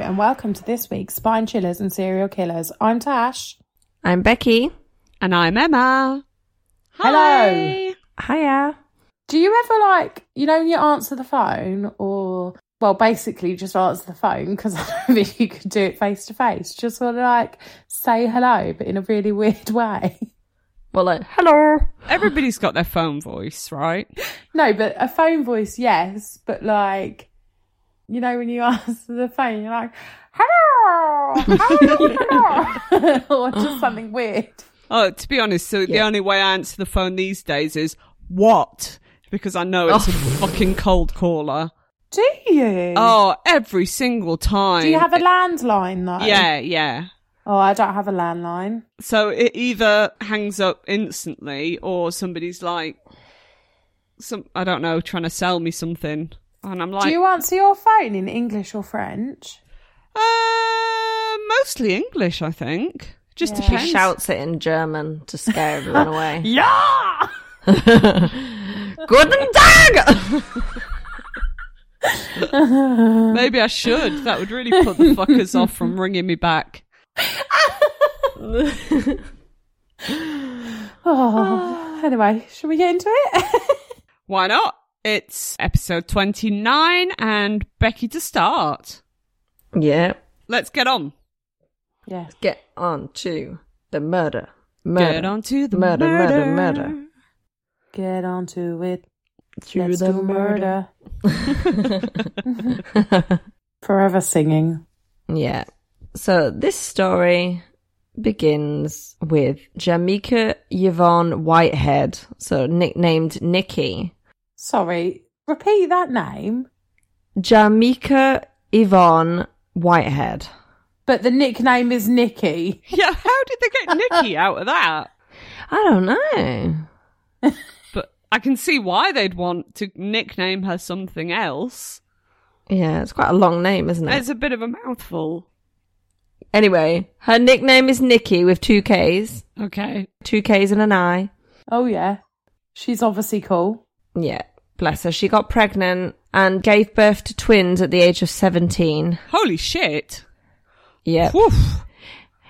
and welcome to this week's Spine Chillers and Serial Killers. I'm Tash. I'm Becky. And I'm Emma. Hello. Hiya. Do you ever like, you know, when you answer the phone or, well, basically just answer the phone because I don't think you could do it face to face. Just sort of like say hello, but in a really weird way. Well, like, hello. Everybody's got their phone voice, right? No, but a phone voice, yes, but like, you know, when you answer the phone, you're like, hello, hello, or just something weird. Oh, to be honest, so the only way I answer the phone these days is what? Because I know it's a oh. fucking cold caller. Do you? Oh, every single time. Do you have a landline though? Yeah, yeah. Oh, I don't have a landline. So it either hangs up instantly or somebody's like, some I don't know, trying to sell me something, and I'm like, Do you answer your phone in English or French? uh, mostly English, I think. Just Yeah. She shouts it in German to scare everyone away. Yeah. Guten Tag! Maybe I should. That would really put the fuckers off from ringing me back. Oh, anyway, should we get into it? Why not? It's episode 29 and Becky to start. yeah. Let's get on. yeah. Get on to the murder. Murder. Get on to the Murder, murder. murder, murder. Get on to it. To Let's the do murder. Forever singing. Yeah. So this story begins with Jamaica Yvonne Whitehead, so nicknamed Nikki. Sorry, repeat that name. Jamaica Yvonne Whitehead. But the nickname is Nikki. Yeah, how did they get Nikki out of that? I don't know. But I can see why they'd want to nickname her something else. Yeah, it's quite a long name, isn't it? It's a bit of a mouthful. Anyway, her nickname is Nikki with two K's. Okay. Two K's and an I. Oh yeah, she's obviously cool. Yeah, bless her. She got pregnant and gave birth to twins at the age of 17. Holy shit. Yeah. Woof.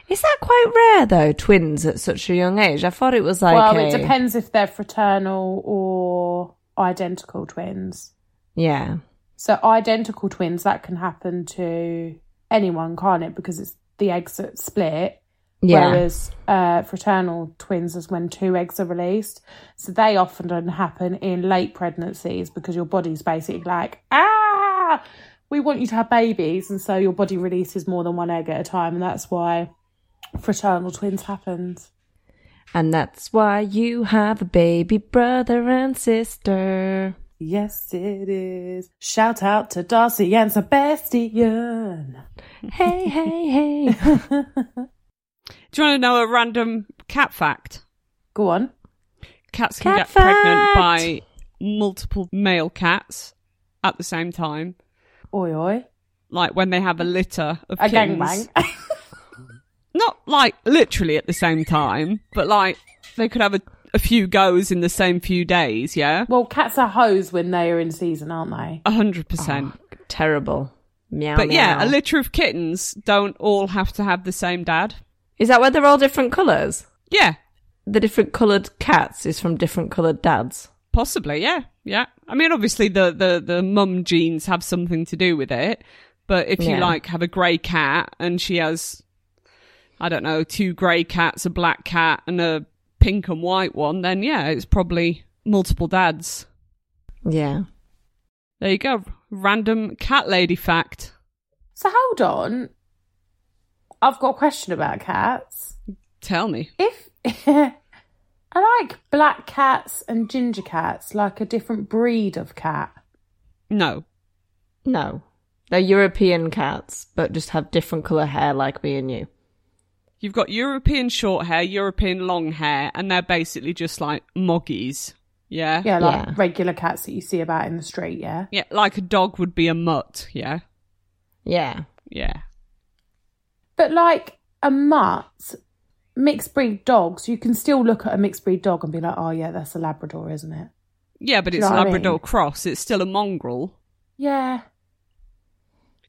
Is that quite rare though, twins at such a young age? I thought it was like well, a- it depends if they're fraternal or identical twins. Yeah. So identical twins that can happen to anyone, can't it? Because it's the eggs that split. Yeah. Whereas uh, fraternal twins is when two eggs are released. So they often don't happen in late pregnancies because your body's basically like, ah, we want you to have babies. And so your body releases more than one egg at a time. And that's why fraternal twins happens. And that's why you have a baby brother and sister. Yes, it is. Shout out to Darcy and Sebastian. Hey, hey, hey. Do you want to know a random cat fact? Go on. Cats can Cat get pregnant by multiple male cats at the same time. Oi, oi. Like when they have a litter of A kittens. gangbang. Not like literally at the same time, but like they could have a, a few goes in the same few days, yeah? well, cats are hoes when they are in season, aren't they? A hundred percent. Oh, terrible. Meow. But yeah, a litter of kittens don't all have to have the same dad. Is that why they're all different colours? Yeah, The different coloured cats is from different coloured dads. possibly, yeah. Yeah. I mean obviously the, the, the mum genes have something to do with it. But if you like have a grey cat and she has I don't know, two grey cats, a black cat and a pink and white one, then yeah, it's probably multiple dads. Yeah. There you go. Random cat lady fact. So hold on. I've got a question about cats. Tell me. If I like black cats and ginger cats, like a different breed of cat. No. No. They're European cats, but just have different colour hair like me and you. You've got European short hair, European long hair, and they're basically just like moggies. Yeah? Yeah, like Yeah. regular cats that you see about in the street, yeah. Yeah, like a dog would be a mutt. Yeah? Yeah. Yeah. But like a mutt, mixed breed dogs, you can still look at a mixed breed dog and be like, oh yeah, that's a Labrador, isn't it? Yeah, but Do you it's know what I Labrador mean? cross. It's still a mongrel. Yeah.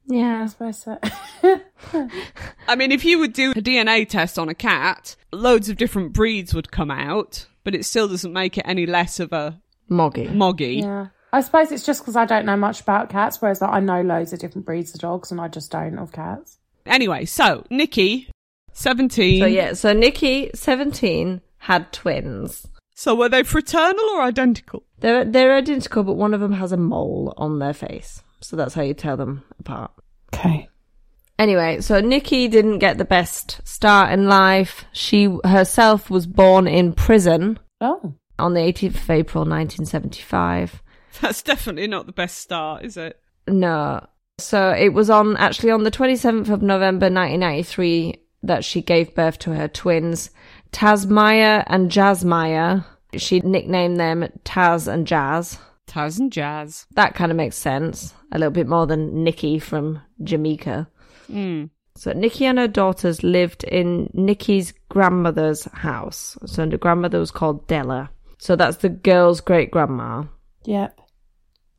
Yeah. I suppose so. I mean, if you would do a DNA test on a cat, loads of different breeds would come out, but it still doesn't make it any less of a Moggy. moggy. yeah. I suppose it's just because I don't know much about cats, whereas like, I know loads of different breeds of dogs and I just don't of cats. Anyway, so Nikki, 17. So yeah, so Nikki, 17, had twins. So were they fraternal or identical? They're they're identical, but one of them has a mole on their face. So that's how you tell them apart. Okay. Anyway, so Nikki didn't get the best start in life. She herself was born in prison Oh. on the 18th of April 1975. That's definitely not the best start, is it? No. So it was on actually on the 27th of November 1993 that she gave birth to her twins, Tasmiyah and Jasmiyah. She nicknamed them Taz and Jazz. Taz and Jazz. That kind of makes sense. A little bit more than Nikki from Jamaica. Mm. So Nikki and her daughters lived in Nikki's grandmother's house. So the grandmother was called Della. So that's the girl's great grandma. Yep.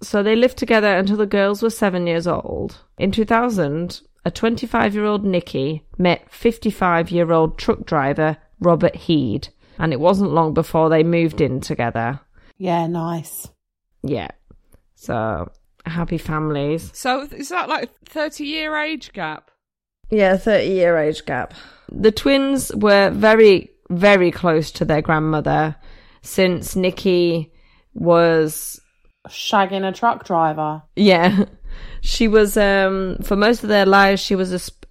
So they lived together until the girls were seven years old. In 2000, a 25 year old Nikki met 55 year old truck driver Robert Heed. And it wasn't long before they moved in together. Yeah, nice. Yeah. So happy families. So is that like a 30 year age gap? Yeah, 30 year age gap. The twins were very, very close to their grandmother since Nikki was, Shagging a truck driver. yeah, she was, um, for most of their lives, she was a, sp-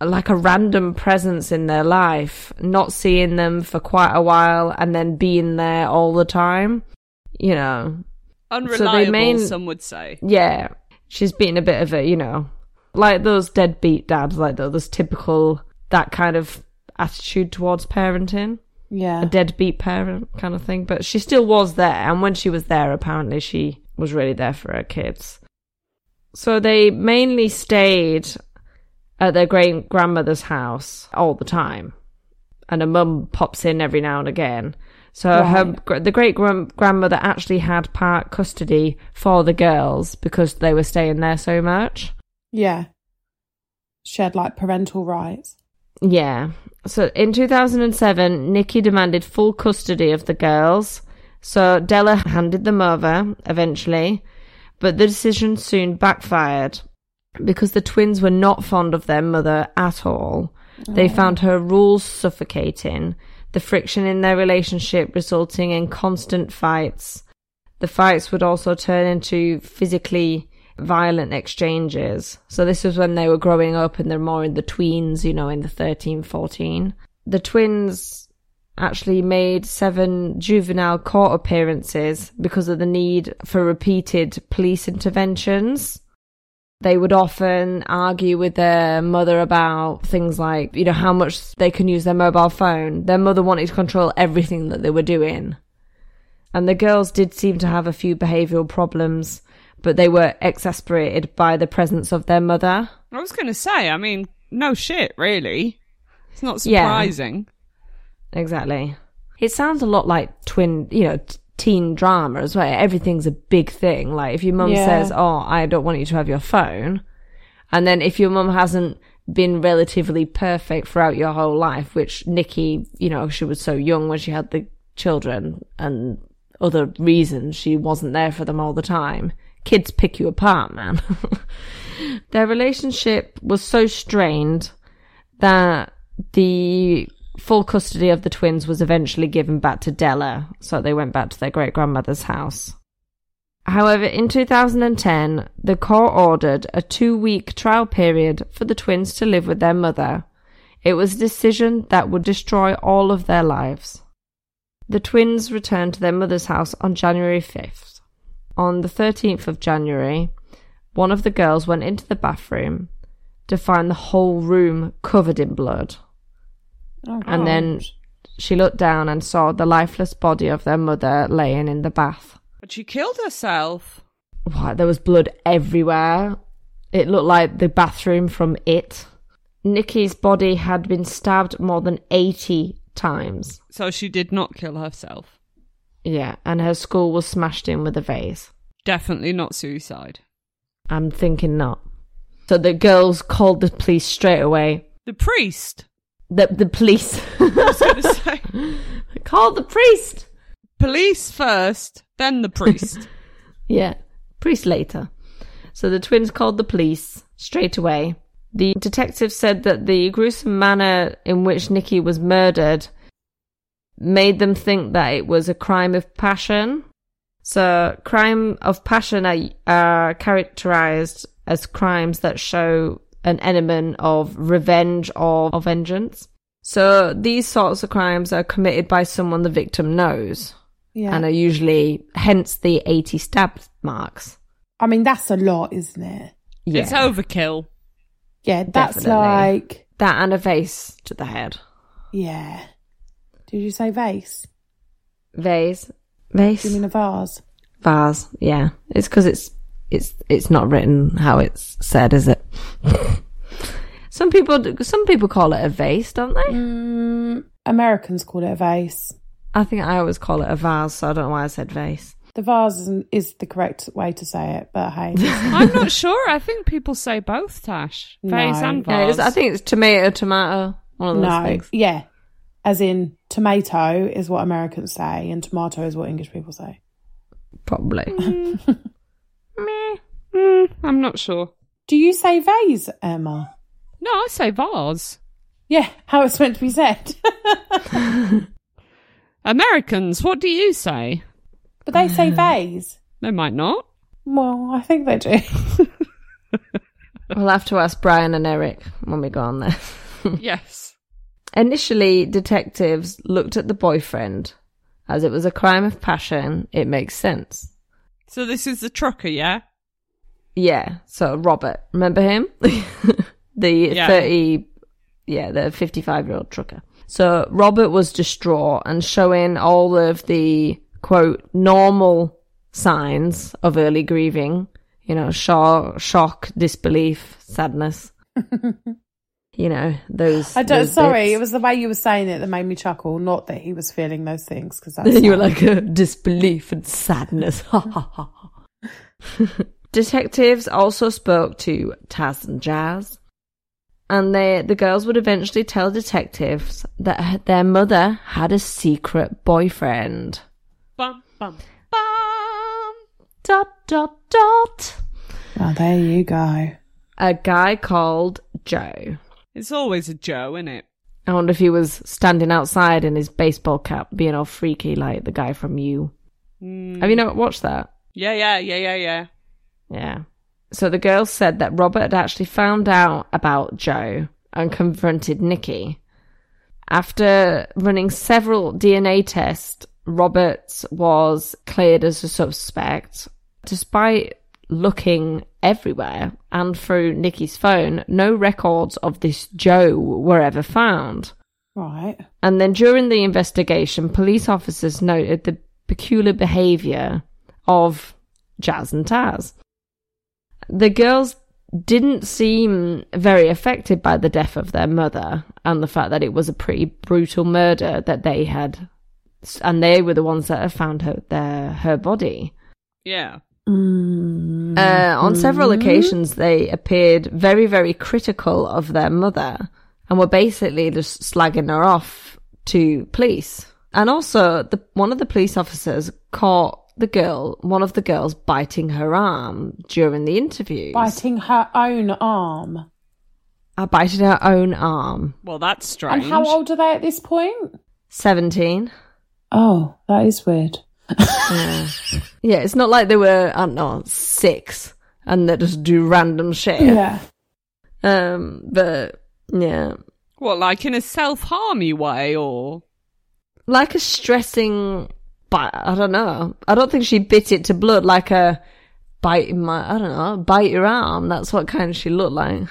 like a random presence in their life, not seeing them for quite a while and then being there all the time. You know, Unreliable, main- some would say. yeah, she's been a bit of a, you know, like those deadbeat dads, like those typical, that kind of attitude towards parenting. Yeah. a deadbeat parent kind of thing. But she still was there, and when she was there, apparently she was really there for her kids. So they mainly stayed at their great grandmother's house all the time, and her mum pops in every now and again. So her Right. gr- the great grandmother actually had part custody for the girls because they were staying there so much. Yeah. She had like parental rights. Yeah. So in 2007, Nikki demanded full custody of the girls. So Della handed them over eventually, but the decision soon backfired because the twins were not fond of their mother at all. They oh. found her rules suffocating, the friction in their relationship resulting in constant fights. The fights would also turn into physically violent exchanges. So this was when they were growing up and they're more in the tweens, you know, in the 13, 14. The twins actually made seven juvenile court appearances because of the need for repeated police interventions. They would often argue with their mother about things like, you know, how much they can use their mobile phone. Their mother wanted to control everything that they were doing. And the girls did seem to have a few behavioural problems, but they were exasperated by the presence of their mother. I was going to say, I mean, no shit, really. It's not Yeah. surprising. Exactly. It sounds a lot like twin, you know, t- teen drama as well. Everything's a big thing. Like if your mum Yeah. says, "Oh, I don't want you to have your phone," and then if your mum hasn't been relatively perfect throughout your whole life, which Nikki, you know, she was so young when she had the children, and other reasons she wasn't there for them all the time. Kids pick you apart, man. Their relationship was so strained that the full custody of the twins was eventually given back to Della, so they went back to their great grandmother's house. However, in 2010, the court ordered a two week trial period for the twins to live with their mother. It was a decision that would destroy all of their lives. The twins returned to their mother's house on January 5th. On the 13th of January, one of the girls went into the bathroom to find the whole room covered in blood. Oh, And then she looked down and saw the lifeless body of their mother laying in the bath. But she killed herself. There was blood everywhere. It looked like the bathroom from It. Nikki's body had been stabbed more than 80 times. So she did not kill herself. Yeah, and her skull was smashed in with a vase. Definitely not suicide. I'm thinking not. So the girls called the police straight away. The priest. The the police I was going to say called the priest. police first, then the priest. Yeah, priest later. So the twins called the police straight away. The detective said that the gruesome manner in which Nikki was murdered made them think that it was a crime of passion. So, crime of passion are, are characterized as crimes that show an element of revenge or of vengeance. So, these sorts of crimes are committed by someone the victim knows Yeah. and are usually hence the 80 stab marks. I mean, that's a lot, isn't it? Yeah. It's overkill. Yeah, that's Definitely. like, that and a vase to the head. yeah. Did you say vase? Vase. Vase. Do you mean a vase? Vase. Yeah. It's because it's, it's, it's not written how it's said, is it? some people, some people call it a vase, don't they? Mm, Americans call it a vase. I think I always call it a vase, so I don't know why I said vase. The vase isn't, is the correct way to say it, but hey. I'm not sure. I think people say both, Tash. Vase No. and vase. it's, I think it's tomato, tomato, one of those no, things. yeah. As in, tomato is what Americans say, and tomato is what English people say. Probably. Meh. Mm, I'm not sure. Do you say vase, Emma? No, I say vase. Yeah, how it's meant to be said. Americans, what do you say? but they say vase. They might not. Well, I think they do. we'll have to ask Brian and Eric when we go on there. yes. Initially, detectives looked at the boyfriend. As it was a crime of passion, it makes sense. So this is the trucker, yeah? Yeah, so Robert, remember him? the Yeah. 30, yeah, the 55 year old trucker. So Robert was distraught and showing all of the quote normal signs of early grieving, you know, shock, shock, disbelief, sadness. you know, those. I don't. those Sorry, bits. it was the way you were saying it that made me chuckle. Not that he was feeling those things, because that's you were like uh, disbelief and sadness. Ha ha ha. ha. Detectives also spoke to Taz and Jazz, and they the girls would eventually tell detectives that their mother had a secret boyfriend. Bum, bum, bum. Dot dot dot. Oh, there you go. A guy called Joe. It's always a Joe, isn't it? I wonder if he was standing outside in his baseball cap, being all freaky like the guy from You. Mm. Have you not watched that? Yeah, yeah, yeah, yeah, yeah. Yeah. So the girls said that Robert had actually found out about Joe and confronted Nikki. After running several DNA tests, Roberts was cleared as a suspect. Despite looking everywhere and through Nikki's phone, no records of this Joe were ever found. Right. And then during the investigation, police officers noted the peculiar behavior of Jazz and Taz. The girls didn't seem very affected by the death of their mother and the fact that it was a pretty brutal murder that they had, and they were the ones that had found her their her body. Yeah. Mm. Uh, on several occasions, they appeared very, very critical of their mother and were basically just slagging her off to police. And also, the, one of the police officers caught the girl, one of the girls, biting her arm during the interview. Biting her own arm. I bited her own arm. Well, that's strange. And how old are they at this point? 17. Oh, that is weird. Yeah. yeah, it's not like they were, I don't know, six and they just do random shit. Yeah. Um, but yeah. What, like in a self harmy way, or like a stressing bite. I don't know. I don't think she bit it to blood like a bite in my, I don't know, bite your arm. That's what kind of she looked like.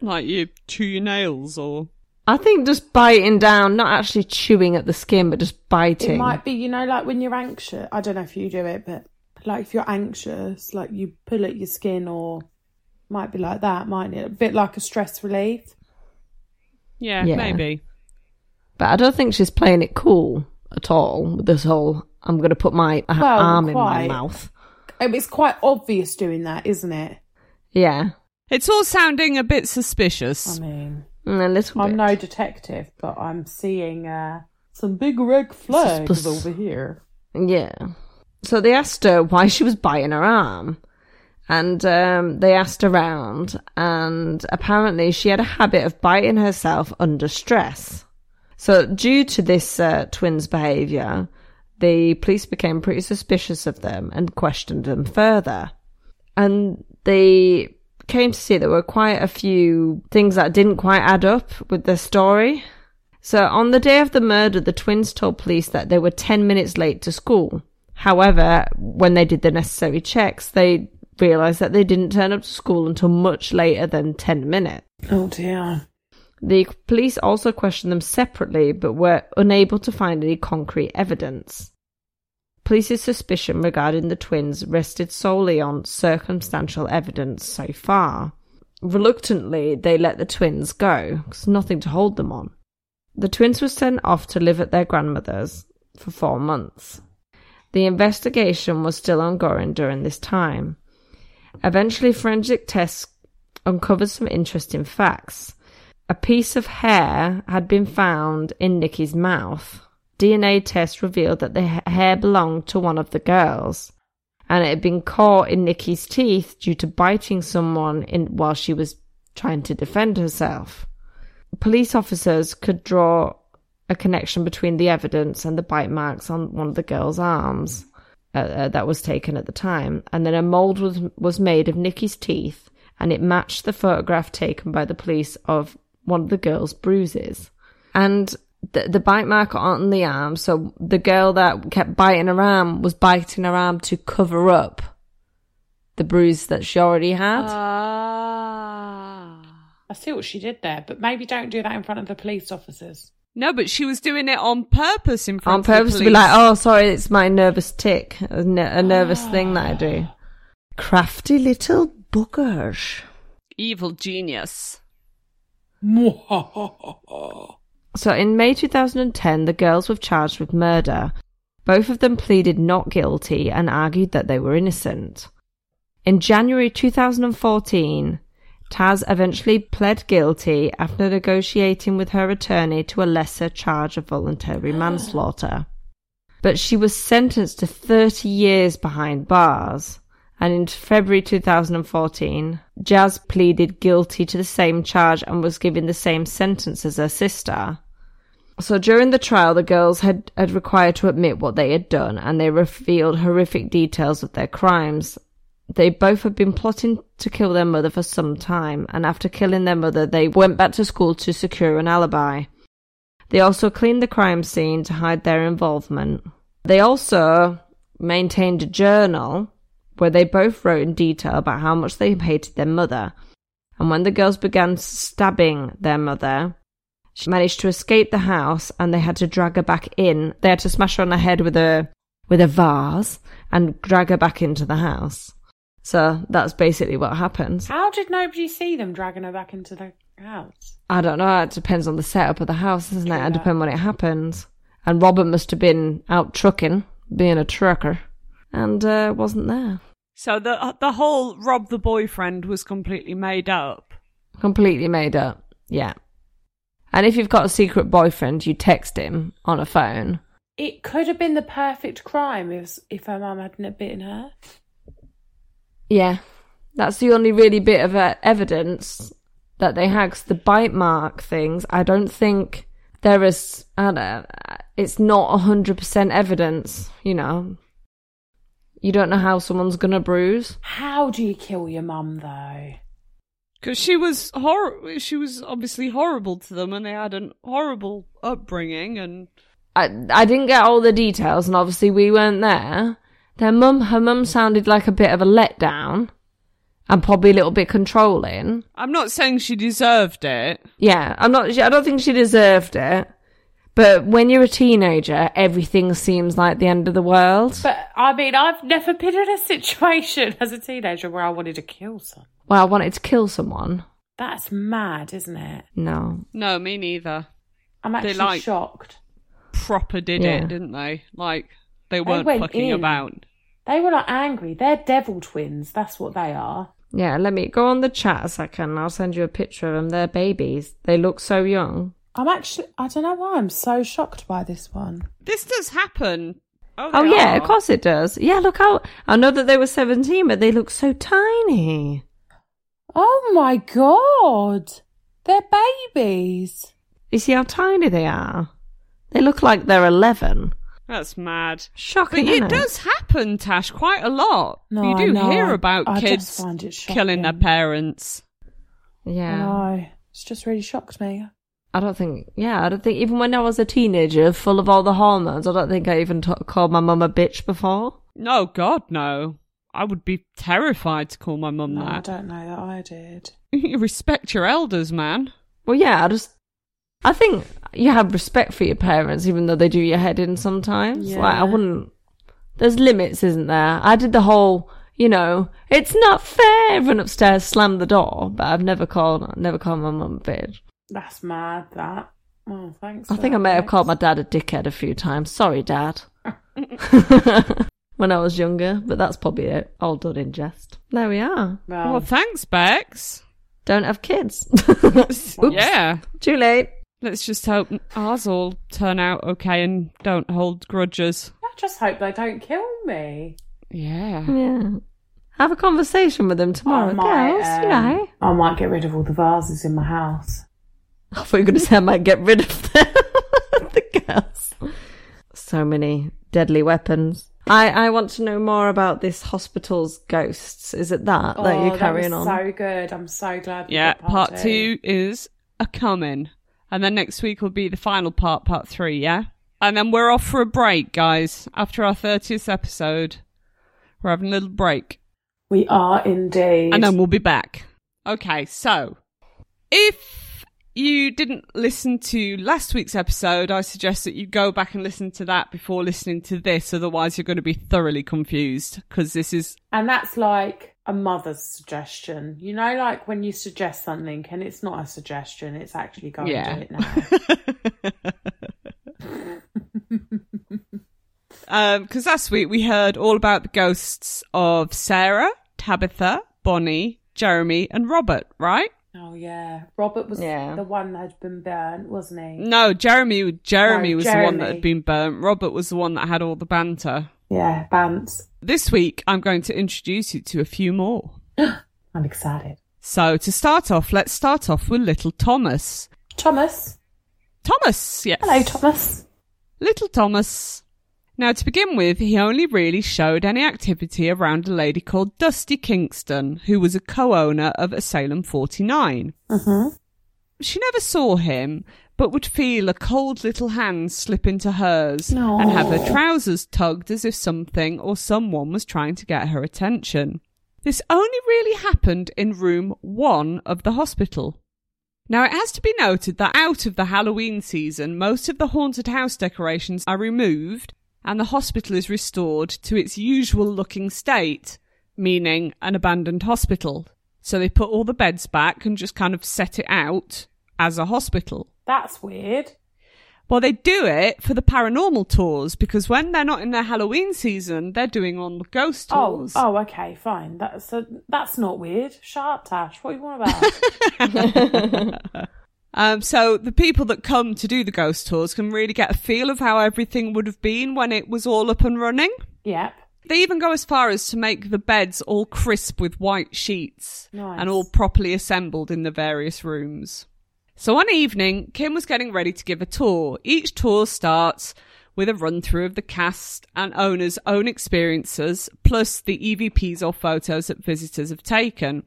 like you chew your nails, or I think just biting down, not actually chewing at the skin, but just biting. It might be, you know, like when you're anxious. I don't know if you do it, but like if you're anxious, like you pull at your skin or might be like that, mightn't it? A bit like a stress relief. yeah, Yeah. maybe. But I don't think she's playing it cool at all with this whole, I'm going to put my uh, Well, arm in my mouth. Um, It's quite obvious doing that, isn't it? Yeah. It's all sounding a bit suspicious. I mean, A little I'm bit. no detective, but I'm seeing uh, some big red flags over here. Yeah. So they asked her why she was biting her arm. And um, they asked around, and apparently she had a habit of biting herself under stress. So, due to this uh, twins' behaviour, the police became pretty suspicious of them and questioned them further. And they came to see there were quite a few things that didn't quite add up with their story. So, on the day of the murder, the twins told police that they were 10 minutes late to school. However, when they did the necessary checks, they realised that they didn't turn up to school until much later than 10 minutes. Oh dear. The police also questioned them separately, but were unable to find any concrete evidence. Police's suspicion regarding the twins rested solely on circumstantial evidence so far. Reluctantly, they let the twins go, because nothing to hold them on. The twins were sent off to live at their grandmother's for four months. The investigation was still ongoing during this time. Eventually, forensic tests uncovered some interesting facts. A piece of hair had been found in Nikki's mouth. DNA test revealed that the hair belonged to one of the girls, and it had been caught in Nikki's teeth due to biting someone in while she was trying to defend herself. Police officers could draw a connection between the evidence and the bite marks on one of the girl's arms uh, uh, that was taken at the time, and then a mold was was made of Nikki's teeth, and it matched the photograph taken by the police of one of the girl's bruises, and the the bite mark on the arm. So the girl that kept biting her arm was biting her arm to cover up the bruise that she already had. Ah. I see what she did there, but maybe don't do that in front of the police officers. No, but she was doing it on purpose in front on of the purpose to be like, oh, sorry, it's my nervous tick, a, ner- a nervous thing that I do. Crafty little boogers. evil genius. So in May 2010, the girls were charged with murder. Both of them pleaded not guilty and argued that they were innocent. In January 2014, Taz eventually pled guilty after negotiating with her attorney to a lesser charge of voluntary manslaughter. But she was sentenced to 30 years behind bars. And in February 2014, Jazz pleaded guilty to the same charge and was given the same sentence as her sister. So during the trial, the girls had, had required to admit what they had done and they revealed horrific details of their crimes. They both had been plotting to kill their mother for some time, and after killing their mother, they went back to school to secure an alibi. They also cleaned the crime scene to hide their involvement. They also maintained a journal where they both wrote in detail about how much they hated their mother. And when the girls began stabbing their mother, she managed to escape the house and they had to drag her back in. They had to smash her on the head with a with a vase and drag her back into the house. So that's basically what happened. How did nobody see them dragging her back into the house? I don't know. It depends on the setup of the house, doesn't it? True It depends when it happens. And Robert must have been out trucking, being a trucker, and uh, wasn't there. So the the whole rob the boyfriend was completely made up. Completely made up. Yeah. And if you've got a secret boyfriend, you text him on a phone. It could have been the perfect crime if if her mum hadn't bitten her. Yeah. That's the only really bit of uh, evidence that they had. 'cause the bite mark things, I don't think there is, I don't know, it's not 100% evidence, you know. You don't know how someone's gonna bruise. How do you kill your mum though? Because she was hor- she was obviously horrible to them, and they had an horrible upbringing. And I I didn't get all the details, and obviously we weren't there. Their mum, her mum sounded like a bit of a letdown, and probably a little bit controlling. I'm not saying she deserved it. Yeah, I'm not. I don't think she deserved it. But when you're a teenager, everything seems like the end of the world. But I mean, I've never been in a situation as a teenager where I wanted to kill someone. Well, I wanted to kill someone. That's mad, isn't it? No. No, me neither. I'm actually like- shocked. Proper did Yeah. it, didn't they? Like they weren't went fucking in. about. They were not angry. They're devil twins. That's what they are. Yeah, let me go on the chat a second. I'll send you a picture of them. They're babies. They look so young. I'm actually, I don't know why I'm so shocked by this one. This does happen. Oh, Oh, yeah, are. of course it does. Yeah, look how. I know that they were 17, but they look so tiny. Oh my god! They're babies. You see how tiny they are? They look like they're 11. That's mad. But Shocking. it isn't does happen, Tash, quite a lot. No, you I do know. hear about I kids find killing their parents. Yeah. No, it's just really shocked me. I don't think, yeah, I don't think, even when I was a teenager, full of all the hormones, I don't think I even t- called my mum a bitch before. No, God, no. I would be terrified to call my mum No, I don't know that I did. you respect your elders, man. Well, yeah, I just, I think you have respect for your parents, even though they do your head in sometimes. Like, I wouldn't, there's limits, isn't there? I did the whole, you know, it's not fair, run upstairs, slam the door, but I've never called, never called my mum a bitch. That's mad. That. Oh, thanks. I for think I that, may have called my dad a dickhead a few times. Sorry, dad. when I was younger, but that's probably it. All done in jest. There we are. Well, Well, thanks, Bex. Don't have kids. Oops. Yeah. Too late. Let's just hope ours all turn out okay and don't hold grudges. I just hope they don't kill me. Yeah. Yeah. Have a conversation with them tomorrow, I might, girls. you um, know. I might get rid of all the vases in my house. I thought you were going to say I might get rid of them. the girls. So many deadly weapons. I, I want to know more about this hospital's ghosts. Is it that that oh, you're carrying that was on? so good. I'm so glad. Yeah, got part two is a coming. And then next week will be the final part, part three, yeah? And then we're off for a break, guys. After our 30th episode, we're having a little break. We are indeed. And then we'll be back. Okay, so if you didn't listen to last week's episode, I suggest that you go back and listen to that before listening to this. Otherwise, you're going to be thoroughly confused because this is And that's like a mother's suggestion. You know, like when you suggest something and it's not a suggestion, it's actually going Yeah. to do it now. Um, because last week we heard all about the ghosts of Sarah, Tabitha, Bonnie, Jeremy, and Robert, right? Oh yeah, Robert was Yeah. the one that had been burnt, wasn't he? No, Jeremy. Jeremy No, was the one that had been burnt. Robert was the one that had all the banter. Yeah, Bants. This week, I'm going to introduce you to a few more. I'm excited. So to start off, let's start off with little Thomas. Thomas. Thomas, yes. Hello, Thomas. Little Thomas. Now, to begin with, he only really showed any activity around a lady called Dusty Kingston, who was a co-owner of Asylum 49. hmm She never saw him, but would feel a cold little hand slip into hers and have her trousers tugged as if something or someone was trying to get her attention. This only really happened in room one of the hospital. Now, it has to be noted that out of the Halloween season, most of the haunted house decorations are removed and the hospital is restored to its usual looking state, meaning an abandoned hospital. So they put all the beds back and just kind of set it out as a hospital. That's weird. Well, they do it for the paranormal tours because when they're not in their Halloween season, they're doing on the ghost Oh, tours. oh, okay, fine. That's a, that's not weird. Shut up, Tash. What do you want about? Um, so the people that come to do the ghost tours can really get a feel of how everything would have been when it was all up and running. yep. They even go as far as to make the beds all crisp with white sheets Nice. and all properly assembled in the various rooms. So one evening, Kim was getting ready to give a tour. Each tour starts with a run through of the cast and owners' own experiences, plus the EVPs or photos that visitors have taken.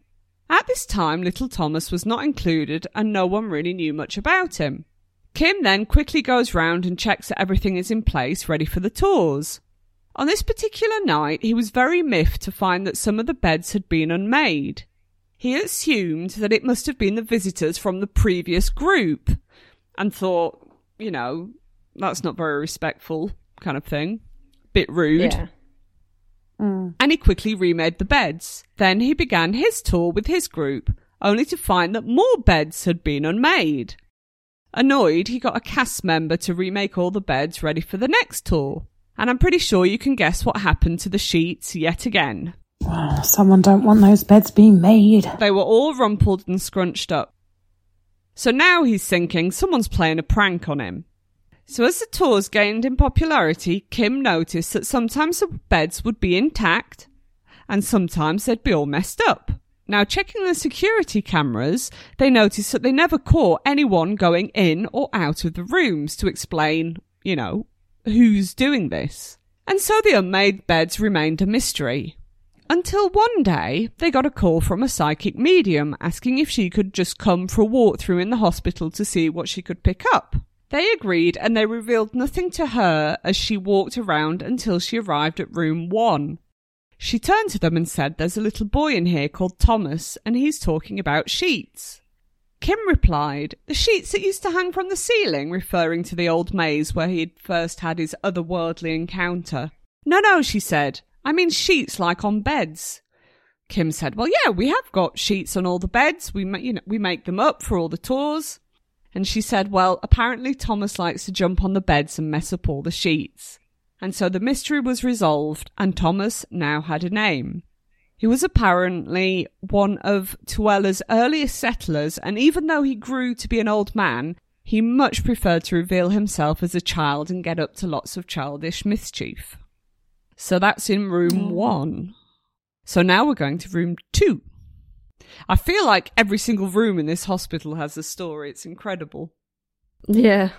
At this time, little Thomas was not included and no one really knew much about him. Kim then quickly goes round and checks that everything is in place ready for the tours. On this particular night, he was very miffed to find that some of the beds had been unmade. He assumed that it must have been the visitors from the previous group and thought, you know, that's not very respectful, kind of thing. Bit rude. Yeah. Mm. And he quickly remade the beds. Then he began his tour with his group, only to find that more beds had been unmade. Annoyed, he got a cast member to remake all the beds ready for the next tour. And I'm pretty sure you can guess what happened to the sheets yet again. Oh, someone don't want those beds being made. They were all rumpled and scrunched up. So now he's thinking someone's playing a prank on him. So as the tours gained in popularity, Kim noticed that sometimes the beds would be intact and sometimes they'd be all messed up. Now, checking the security cameras, they noticed that they never caught anyone going in or out of the rooms to explain, you know, who's doing this. And so the unmade beds remained a mystery. Until one day, they got a call from a psychic medium asking if she could just come for a walkthrough in the hospital to see what she could pick up. They agreed and they revealed nothing to her as she walked around until she arrived at room one. She turned to them and said, There's a little boy in here called Thomas, and he's talking about sheets. Kim replied, The sheets that used to hang from the ceiling, referring to the old maze where he had first had his otherworldly encounter. No, no, she said. I mean sheets like on beds. Kim said, Well, yeah, we have got sheets on all the beds. We, ma- you know, we make them up for all the tours. And she said, Well, apparently Thomas likes to jump on the beds and mess up all the sheets. And so the mystery was resolved, and Thomas now had a name. He was apparently one of Tooele's earliest settlers, and even though he grew to be an old man, he much preferred to reveal himself as a child and get up to lots of childish mischief. So that's in room oh. one. So now we're going to room two. I feel like every single room in this hospital has a story. It's incredible. Yeah.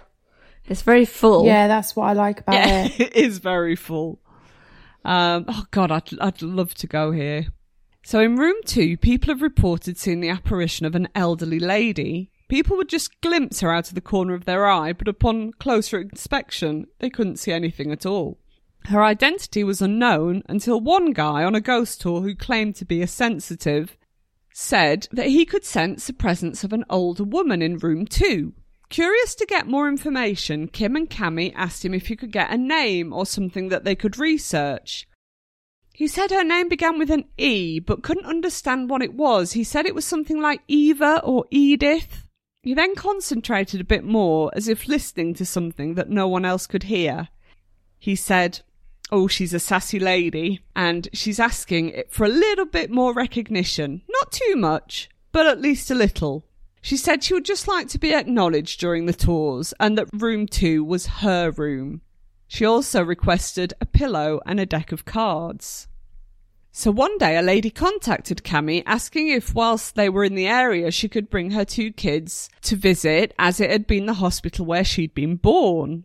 It's very full. Yeah, that's what I like about Yeah, it. it is very full. Um, oh God, I'd, I'd love to go here. So in room two, people have reported seeing the apparition of an elderly lady. People would just glimpse her out of the corner of their eye, but upon closer inspection, they couldn't see anything at all. Her identity was unknown until one guy on a ghost tour who claimed to be a sensitive said that he could sense the presence of an older woman in room two. Curious to get more information, Kim and Cammy asked him if he could get a name or something that they could research. He said her name began with an E, but couldn't understand what it was. He said it was something like Eva or Edith. He then concentrated a bit more, as if listening to something that no one else could hear. He said, Oh, she's a sassy lady, and she's asking for a little bit more recognition. Not too much, but at least a little. She said she would just like to be acknowledged during the tours and that room two was her room. She also requested a pillow and a deck of cards. So one day a lady contacted Cammy asking if whilst they were in the area she could bring her two kids to visit as it had been the hospital where she'd been born.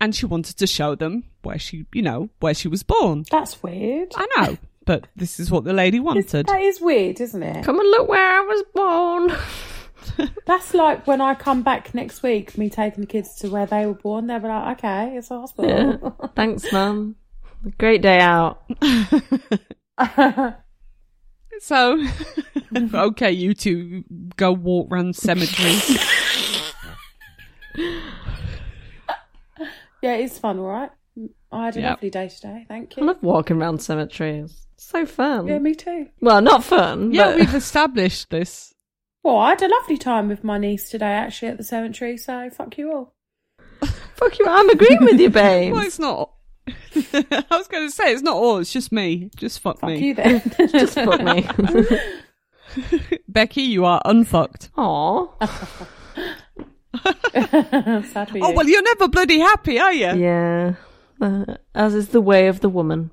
And she wanted to show them where she, you know, where she was born. That's weird. I know, but this is what the lady wanted. That is weird, isn't it? Come and look where I was born. That's like when I come back next week, me taking the kids to where they were born. They'll be like, okay, it's a hospital. Thanks, Mum. Great day out. So, okay, you two go walk round cemeteries. Yeah, it's fun, all right? I had a Yep. lovely day today. Thank you. I love walking around cemeteries. So fun. Yeah, me too. Well, not fun. yeah, but we've established this. Well, I had a lovely time with my niece today, actually, at the cemetery. So fuck you all. fuck you. I'm agreeing with you, babe. Well, it's not. I was going to say it's not all. It's just me. Just fuck, me. Fuck me, you then. Just fuck me. Becky. You are unfucked. Aw. Sad for you. Oh well, you're never bloody happy, are you? Yeah. Uh, as is the way of the woman.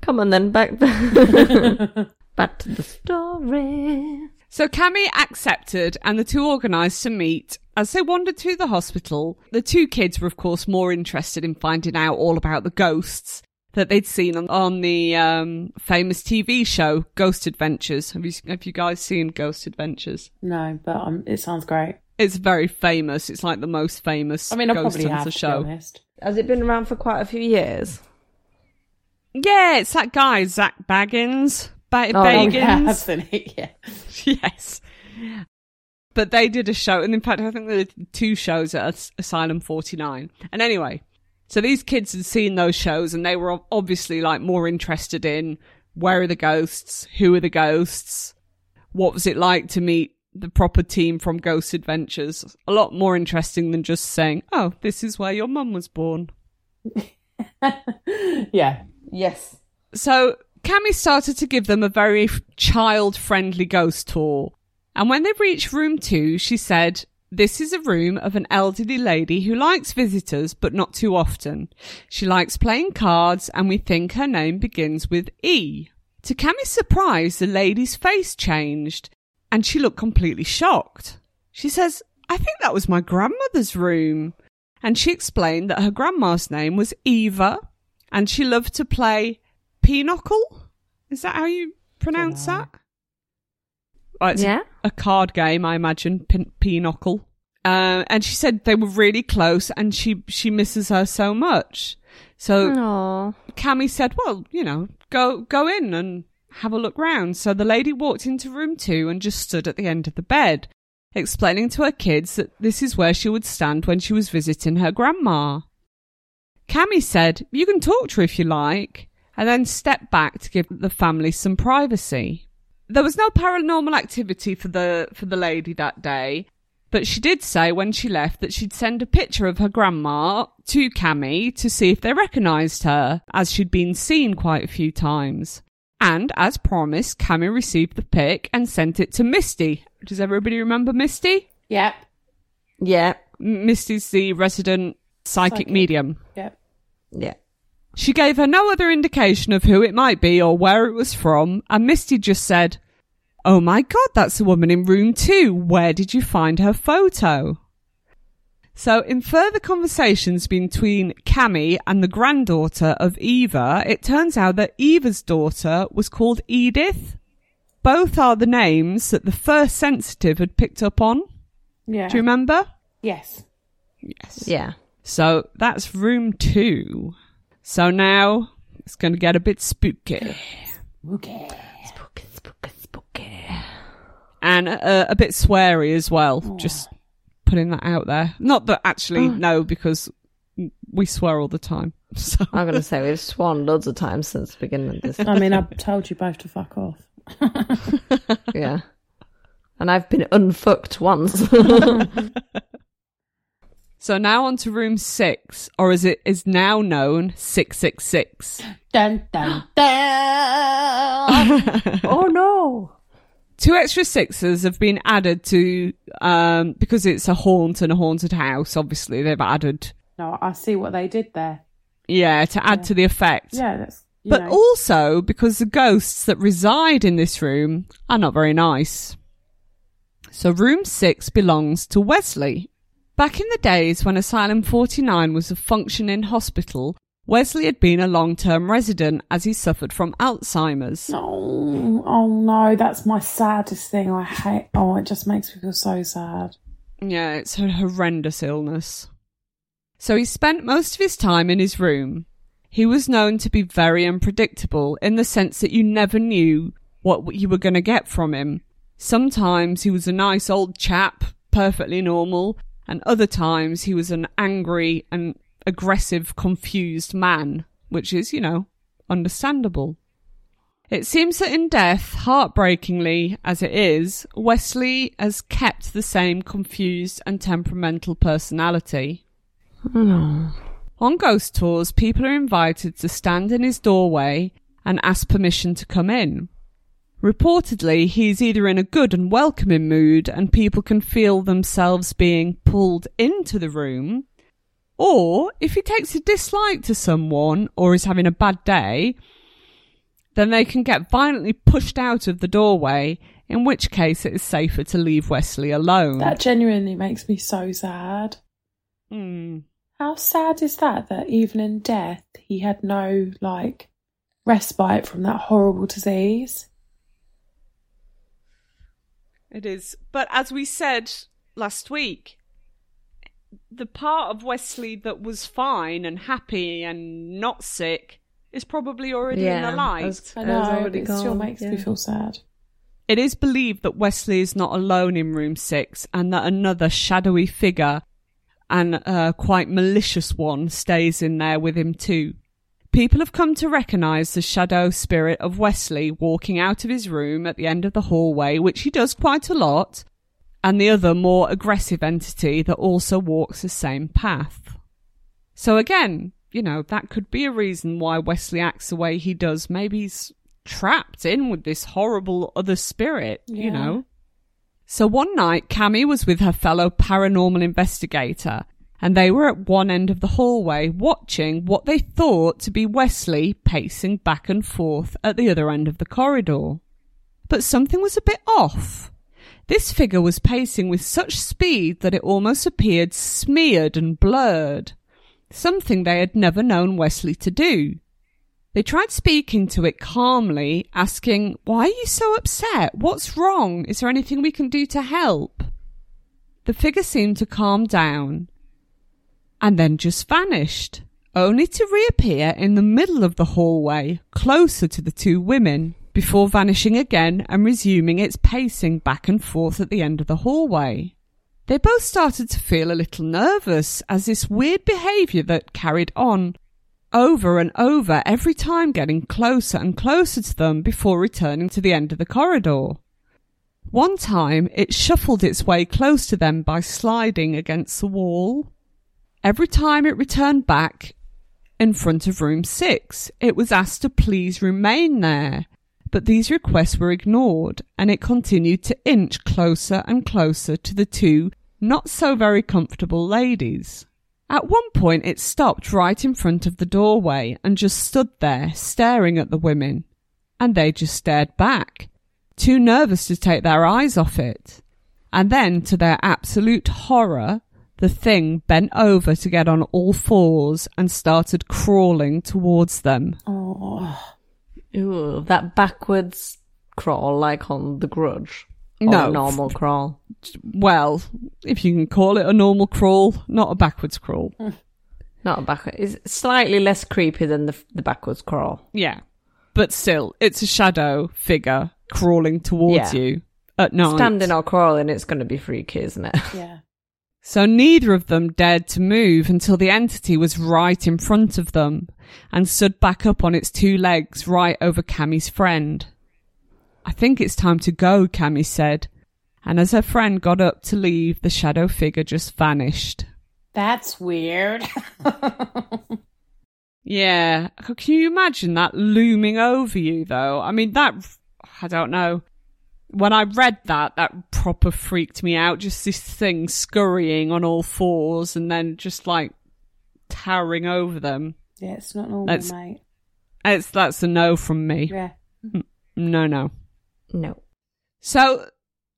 Come on then, back back to the story. So Cammy accepted, and the two organised to meet. As they wandered through the hospital, the two kids were, of course, more interested in finding out all about the ghosts that they'd seen on, on the um, famous TV show Ghost Adventures. Have you have you guys seen Ghost Adventures? no, but um, it sounds great. It's very famous. It's like the most famous I mean, I Ghost probably Hunter have to show. be honest. Has it been around for quite a few years? Yeah, it's that guy Zak Bagans. Ba- Oh, Oh, yeah, hasn't it? Yeah. yes. But they did a show, and in fact, I think there were two shows at Asylum 49. And anyway, so these kids had seen those shows, and they were obviously like more interested in where are the ghosts, who are the ghosts, what was it like to meet the proper team from Ghost Adventures. A lot more interesting than just saying, "Oh, this is where your mum was born." yeah. Yes. So Cammy started to give them a very child friendly ghost tour. And when they reached room two, she said, This is a room of an elderly lady who likes visitors, but not too often. She likes playing cards, and we think her name begins with E. To Cammy's surprise, the lady's face changed, and she looked completely shocked. She says, I think that was my grandmother's room. And she explained that her grandma's name was Eva, and she loved to play Pinochle. Is that how you pronounce that? Oh, it's a- Yeah. a, card game, I imagine. Pin- Pinochle. Uh, and she said they were really close, and she she misses her so much. So Aww. Cammy said, "Well, you know, go go in and have a look round." So the lady walked into room two and just stood at the end of the bed, explaining to her kids that this is where she would stand when she was visiting her grandma. Cammy said, "You can talk to her if you like," and then stepped back to give the family some privacy. There was no paranormal activity for the for the lady that day, but she did say when she left that she'd send a picture of her grandma to Cammy to see if they recognised her, as she'd been seen quite a few times. And as promised, Cammy received the pic and sent it to Misty. Does everybody remember Misty? Yep. Yeah. M- Misty's the resident psychic, Psychic. medium. Yep. Yeah. She gave her no other indication of who it might be or where it was from, and Misty just said, Oh my god, that's the woman in room two. Where did you find her photo? So, in further conversations between Cammy and the granddaughter of Eva, it turns out that Eva's daughter was called Edith. Both are the names that the first sensitive had picked up on. Yeah. Do you remember? Yes. Yes. Yeah. So that's room two. So now it's going to get a bit spooky Okay. Spooky, spooky, spooky. and uh, a bit sweary as well. Oh. Just putting that out there. Not that actually, oh. no, because we swear all the time. So I'm gonna say we've sworn loads of times since the beginning of this. I mean, I've told you both to fuck off. yeah. And I've been unfucked once. so now on to room six, or as it is now known, six six six. Dun dun dun. oh no. Two extra sixes have been added to um because it's a haunt and a haunted house. Obviously, they've added no, I see what they did there. yeah to add to the effect. Yeah, that's. But know. also because the ghosts that reside in this room are not very nice. So room 6 belongs to Wesley. Back in the days when Asylum 49 was a functioning hospital, Wesley had been a long-term resident as he suffered from Alzheimer's. Oh, oh no, that's my saddest thing. I hate. Oh, it just makes me feel so sad. Yeah, it's a horrendous illness. So he spent most of his time in his room. He was known to be very unpredictable in the sense that you never knew what you were going to get from him. Sometimes he was a nice old chap, perfectly normal, and other times he was an angry and aggressive, confused man, which is, you know, understandable. It seems that in death, heartbreakingly as it is, Wesley has kept the same confused and temperamental personality. On ghost tours, people are invited to stand in his doorway and ask permission to come in. Reportedly, he's either in a good and welcoming mood and people can feel themselves being pulled into the room, or if he takes a dislike to someone or is having a bad day, then they can get violently pushed out of the doorway, in which case it is safer to leave Wesley alone. That genuinely makes me so sad. Hmm. How sad is that? That even in death, he had no like respite from that horrible disease. It is. But as we said last week, the part of Wesley that was fine and happy and not sick is probably already in the light. as- I It was know, already it still gone, makes me feel sad. It is believed that Wesley is not alone in room six and that another shadowy figure and a quite malicious one stays in there with him too. People have come to recognise the shadow spirit of Wesley walking out of his room at the end of the hallway, which he does quite a lot, and the other more aggressive entity that also walks the same path. So again, you know, that could be a reason why Wesley acts the way he does. Maybe he's trapped in with this horrible other spirit, Yeah. you know. So one night, Cammy was with her fellow paranormal investigator, and they were at one end of the hallway watching what they thought to be Wesley pacing back and forth at the other end of the corridor. But something was a bit off. This figure was pacing with such speed that it almost appeared smeared and blurred, something they had never known Wesley to do. They tried speaking to it calmly, asking, Why are you so upset? What's wrong? Is there anything we can do to help? The figure seemed to calm down and then just vanished, only to reappear in the middle of the hallway, closer to the two women, before vanishing again and resuming its pacing back and forth at the end of the hallway. They both started to feel a little nervous as this weird behaviour that carried on over and over every time getting closer and closer to them before returning to the end of the corridor. One time it shuffled its way close to them by sliding against the wall. Every time it returned back in front of room six, it was asked to please remain there, but these requests were ignored and it continued to inch closer and closer to the two not so very comfortable ladies. At one point, it stopped right in front of the doorway and just stood there staring at the women, and they just stared back, too nervous to take their eyes off it. And then, to their absolute horror, the thing bent over to get on all fours and started crawling towards them. Oh, Ooh, that backwards crawl like on The Grudge. Or No. normal crawl. Well, if you can call it a normal crawl, not a backwards crawl. Hmm. Not a backward. It's slightly less creepy than the the backwards crawl. Yeah. But still, it's a shadow figure crawling towards Yeah. you at night. Standing or crawling, it's going to be freaky, isn't it? yeah. So neither of them dared to move until the entity was right in front of them and stood back up on its two legs right over Cammy's friend. I think it's time to go, Cammy said. And as her friend got up to leave, the shadow figure just vanished. That's weird. Yeah. Can you imagine that looming over you, though? I mean, that, I don't know. When I read that, that proper freaked me out. Just this thing scurrying on all fours and then just like towering over them. yeah, it's not normal, That's- mate. It's, that's a no from me. Yeah. Mm, no, no. no. So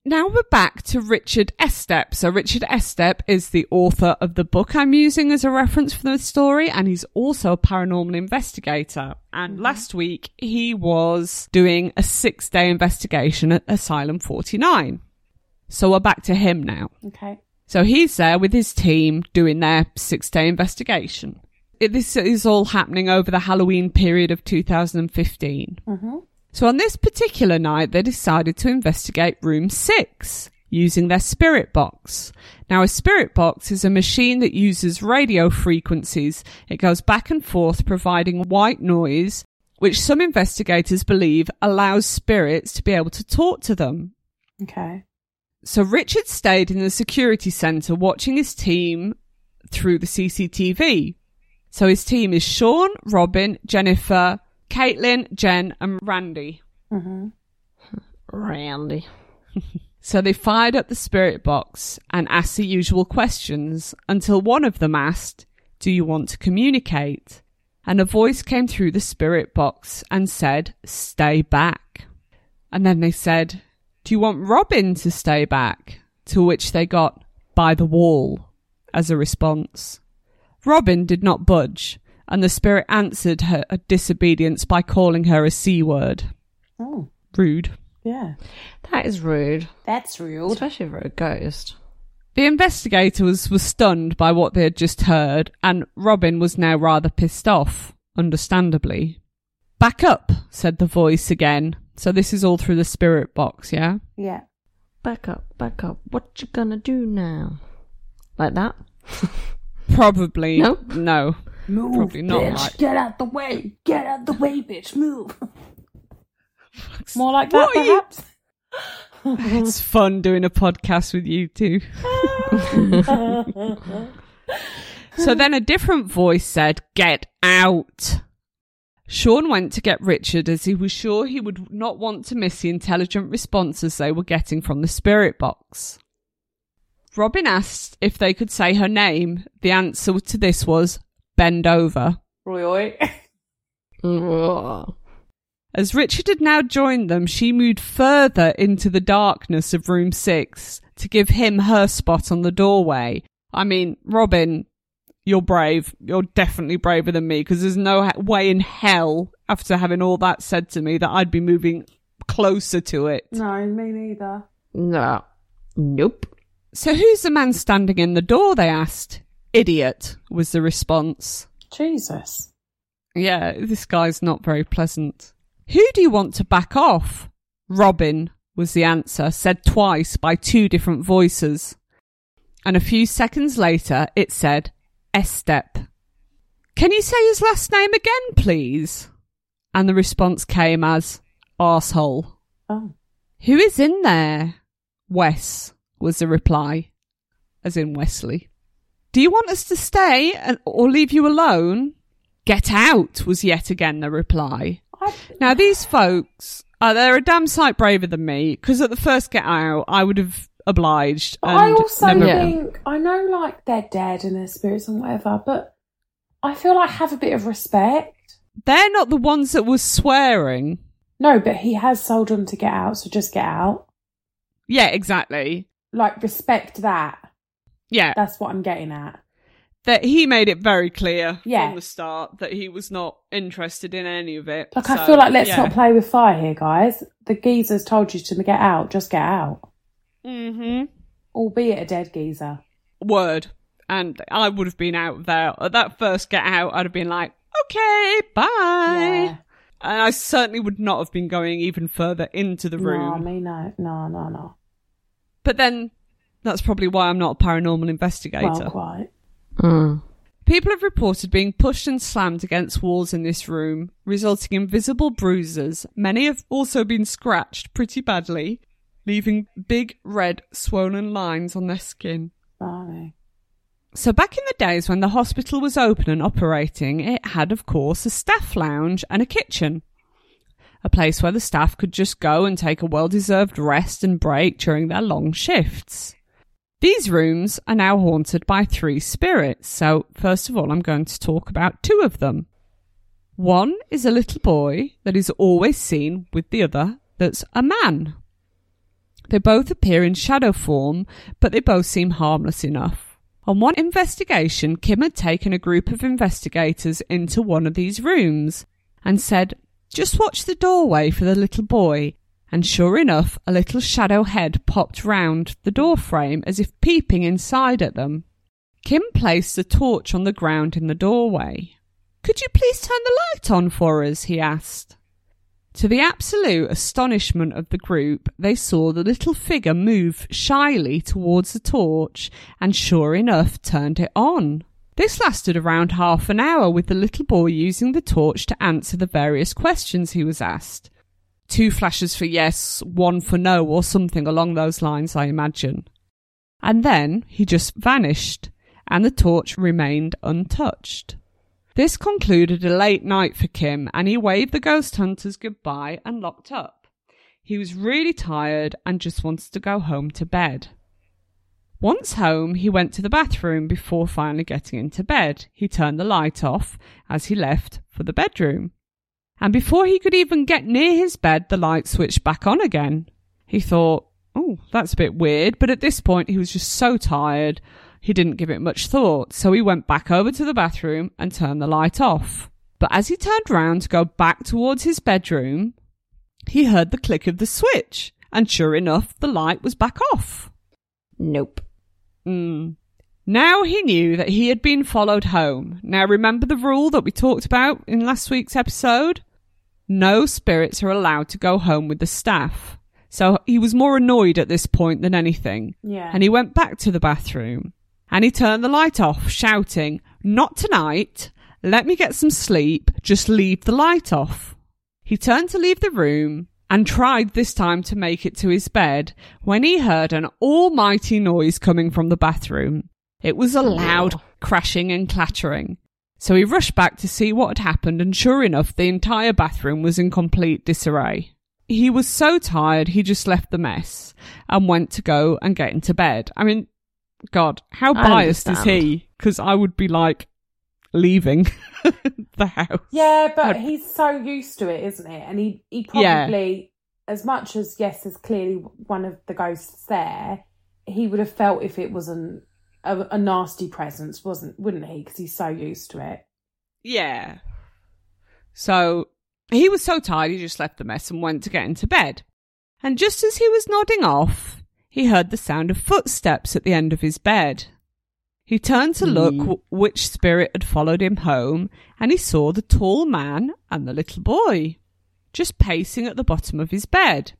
now we're back to Richard Estep. So Richard Estep is the author of the book I'm using as a reference for the story, and he's also a paranormal investigator. And last week he was doing a six day investigation at Asylum 49. So we're back to him now. Okay. So he's there with his team doing their six day investigation. It, this is all happening over the Halloween period of 2015. Mm-hmm. So on this particular night, they decided to investigate room six using their spirit box. Now, a spirit box is a machine that uses radio frequencies. It goes back and forth, providing white noise, which some investigators believe allows spirits to be able to talk to them. Okay. So Richard stayed in the security centre watching his team through the CCTV. So his team is Sean, Robin, Jennifer, Caitlin, Jen, and Randy. Mm-hmm. Randy. So they fired up the spirit box and asked the usual questions until one of them asked, Do you want to communicate? And a voice came through the spirit box and said, Stay back. And then they said, Do you want Robin to stay back? To which they got, By the wall, as a response. Robin did not budge, and the spirit answered her uh, disobedience by calling her a C word. Oh, Rude. yeah. That is rude, That's rude. especially for a ghost. The investigators were stunned by what they had just heard, and Robin was now rather pissed off, understandably. Back up, said the voice again. So this is all through the spirit box, yeah? Yeah. Back up, back up. What you gonna do now? Like that? Probably. No? No. Move, Probably not bitch. like- Get out the way. Get out the way, bitch. Move. More like that, you- perhaps. It's fun doing a podcast with you two. so then a different voice said, Get out. Sean went to get Richard as he was sure he would not want to miss the intelligent responses they were getting from the spirit box. Robin asked if they could say her name. The answer to this was bend over. Roy. Ugh. As Richard had now joined them, she moved further into the darkness of room six to give him her spot on the doorway. I mean, Robin, you're brave. You're definitely braver than me because there's no way in hell, after having all that said to me, that I'd be moving closer to it. no, me neither. No. Nope. So who's the man standing in the door? They asked. Idiot was the response. Jesus. Yeah, this guy's not very pleasant. Who do you want to back off? Robin was the answer, said twice by two different voices. And a few seconds later, it said, Estep. Can you say his last name again, please? And the response came as, arsehole. Oh. Who is in there? Wes was the reply, as in Wesley. Do you want us to stay and, or leave you alone? Get out was yet again the reply. Now these folks, uh, they're a damn sight braver than me because at the first get out, I would have obliged. and I also never- think, I know like they're dead and their spirits and whatever, but I feel like have a bit of respect. they're not the ones that were swearing. No, but he has told them to get out, so just get out. Yeah, exactly. Like, respect that. Yeah, That's what I'm getting at. that he made it very clear Yeah. from the start that he was not interested in any of it. Like, I feel like let's yeah. not play with fire here, guys. The geezer's told you to get out, just get out. Mm-hmm. Albeit a dead geezer. Word. And I would have been out there at that first get out. I'd have been like, okay, bye. Yeah. And I certainly would not have been going even further into the room. No, me no, no, no, no. But then that's probably why I'm not a paranormal investigator. Well, quite. Mm. People have reported being pushed and slammed against walls in this room, resulting in visible bruises. Many have also been scratched pretty badly, leaving big red swollen lines on their skin. Blimey. So back in the days when the hospital was open and operating, it had, of course, a staff lounge and a kitchen. A place where the staff could just go and take a well-deserved rest and break during their long shifts. These rooms are now haunted by three spirits, so first of all I'm going to talk about two of them. One is a little boy that is always seen with the other that's a man. They both appear in shadow form, but they both seem harmless enough. On one investigation, Kim had taken a group of investigators into one of these rooms and said, Just watch the doorway for the little boy. And sure enough, a little shadow head popped round the door frame as if peeping inside at them. Kim placed the torch on the ground in the doorway. Could you please turn the light on for us? he asked. To the absolute astonishment of the group, they saw the little figure move shyly towards the torch and sure enough turned it on. This lasted around half an hour with the little boy using the torch to answer the various questions he was asked. Two flashes for yes, one for no, or something along those lines, I imagine. And then he just vanished, and the torch remained untouched. This concluded a late night for Kim, and he waved the ghost hunters goodbye and locked up. He was really tired and just wanted to go home to bed. Once home, he went to the bathroom before finally getting into bed. He turned the light off as he left for the bedroom. And before he could even get near his bed, the light switched back on again. He thought, oh, that's a bit weird, but at this point he was just so tired, he didn't give it much thought, so he went back over to the bathroom and turned the light off. But as he turned round to go back towards his bedroom, he heard the click of the switch, and sure enough, the light was back off. Nope. Mm. Now he knew that he had been followed home. Now remember the rule that we talked about in last week's episode? No spirits are allowed to go home with the staff. So he was more annoyed at this point than anything. Yeah. And he went back to the bathroom and he turned the light off, shouting, Not tonight. Let me get some sleep. Just leave the light off. He turned to leave the room and tried this time to make it to his bed when he heard an almighty noise coming from the bathroom. It was a loud crashing and clattering. So he rushed back to see what had happened, and sure enough, the entire bathroom was in complete disarray. He was so tired, he just left the mess and went to go and get into bed. I mean, God, how biased is he? Because I would be like leaving the house. Yeah, but I'd- he's so used to it, isn't it? And he, he Yeah. probably, as much as, yes, there's clearly one of the ghosts there, he would have felt if it wasn't a, a nasty presence, wasn't, wouldn't he? Because he's so used to it. Yeah. So he was so tired he just left the mess and went to get into bed. And just as he was nodding off, he heard the sound of footsteps at the end of his bed. He turned to look Mm. w- which spirit had followed him home, and he saw the tall man and the little boy just pacing at the bottom of his bed.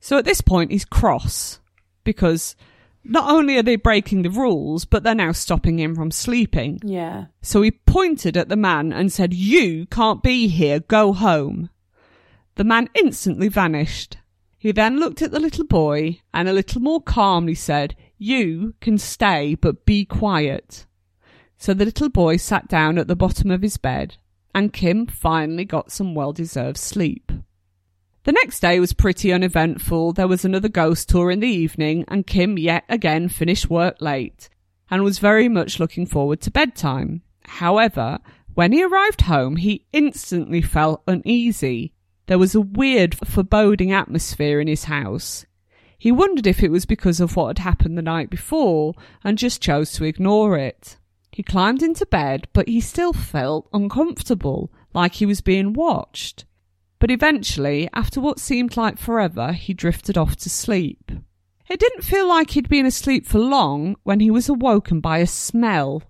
So at this point, he's cross because not only are they breaking the rules, but they're now stopping him from sleeping. Yeah. So he pointed at the man and said, You can't be here, go home. The man instantly vanished. He then looked at the little boy and a little more calmly said, You can stay, but be quiet. So the little boy sat down at the bottom of his bed, and Kim finally got some well deserved sleep. The next day was pretty uneventful. There was another ghost tour in the evening, and Kim yet again finished work late and was very much looking forward to bedtime. However, when he arrived home, he instantly felt uneasy. There was a weird, foreboding atmosphere in his house. He wondered if it was because of what had happened the night before and just chose to ignore it. He climbed into bed, but he still felt uncomfortable, like he was being watched. But eventually, after what seemed like forever, he drifted off to sleep. It didn't feel like he'd been asleep for long when he was awoken by a smell.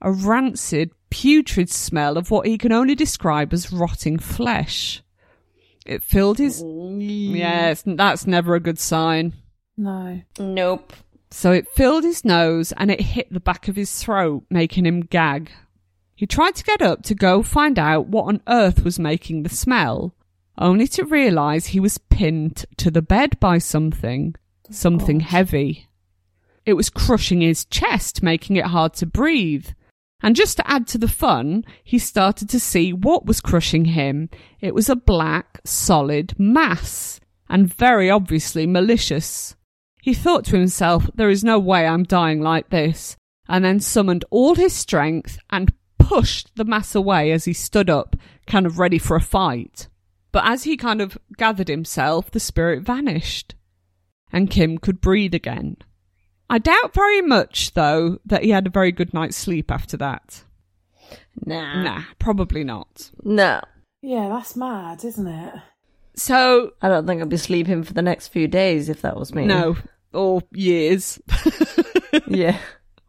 A rancid, putrid smell of what he can only describe as rotting flesh. It filled his. Yes, that's never a good sign. No. Nope. So it filled his nose and it hit the back of his throat, making him gag. He tried to get up to go find out what on earth was making the smell, only to realise he was pinned to the bed by something, oh, something heavy. It was crushing his chest, making it hard to breathe. And just to add to the fun, he started to see what was crushing him. It was a black, solid mass, and very obviously malicious. He thought to himself, there is no way I'm dying like this, and then summoned all his strength and pushed the mass away as he stood up, kind of ready for a fight. But as he kind of gathered himself, the spirit vanished, and Kim could breathe again. I doubt very much, though, that he had a very good night's sleep after that. Nah. Nah, probably not. No. Yeah, that's mad, isn't it? So, I don't think I'd be sleeping for the next few days if that was me. no, or years. Yeah.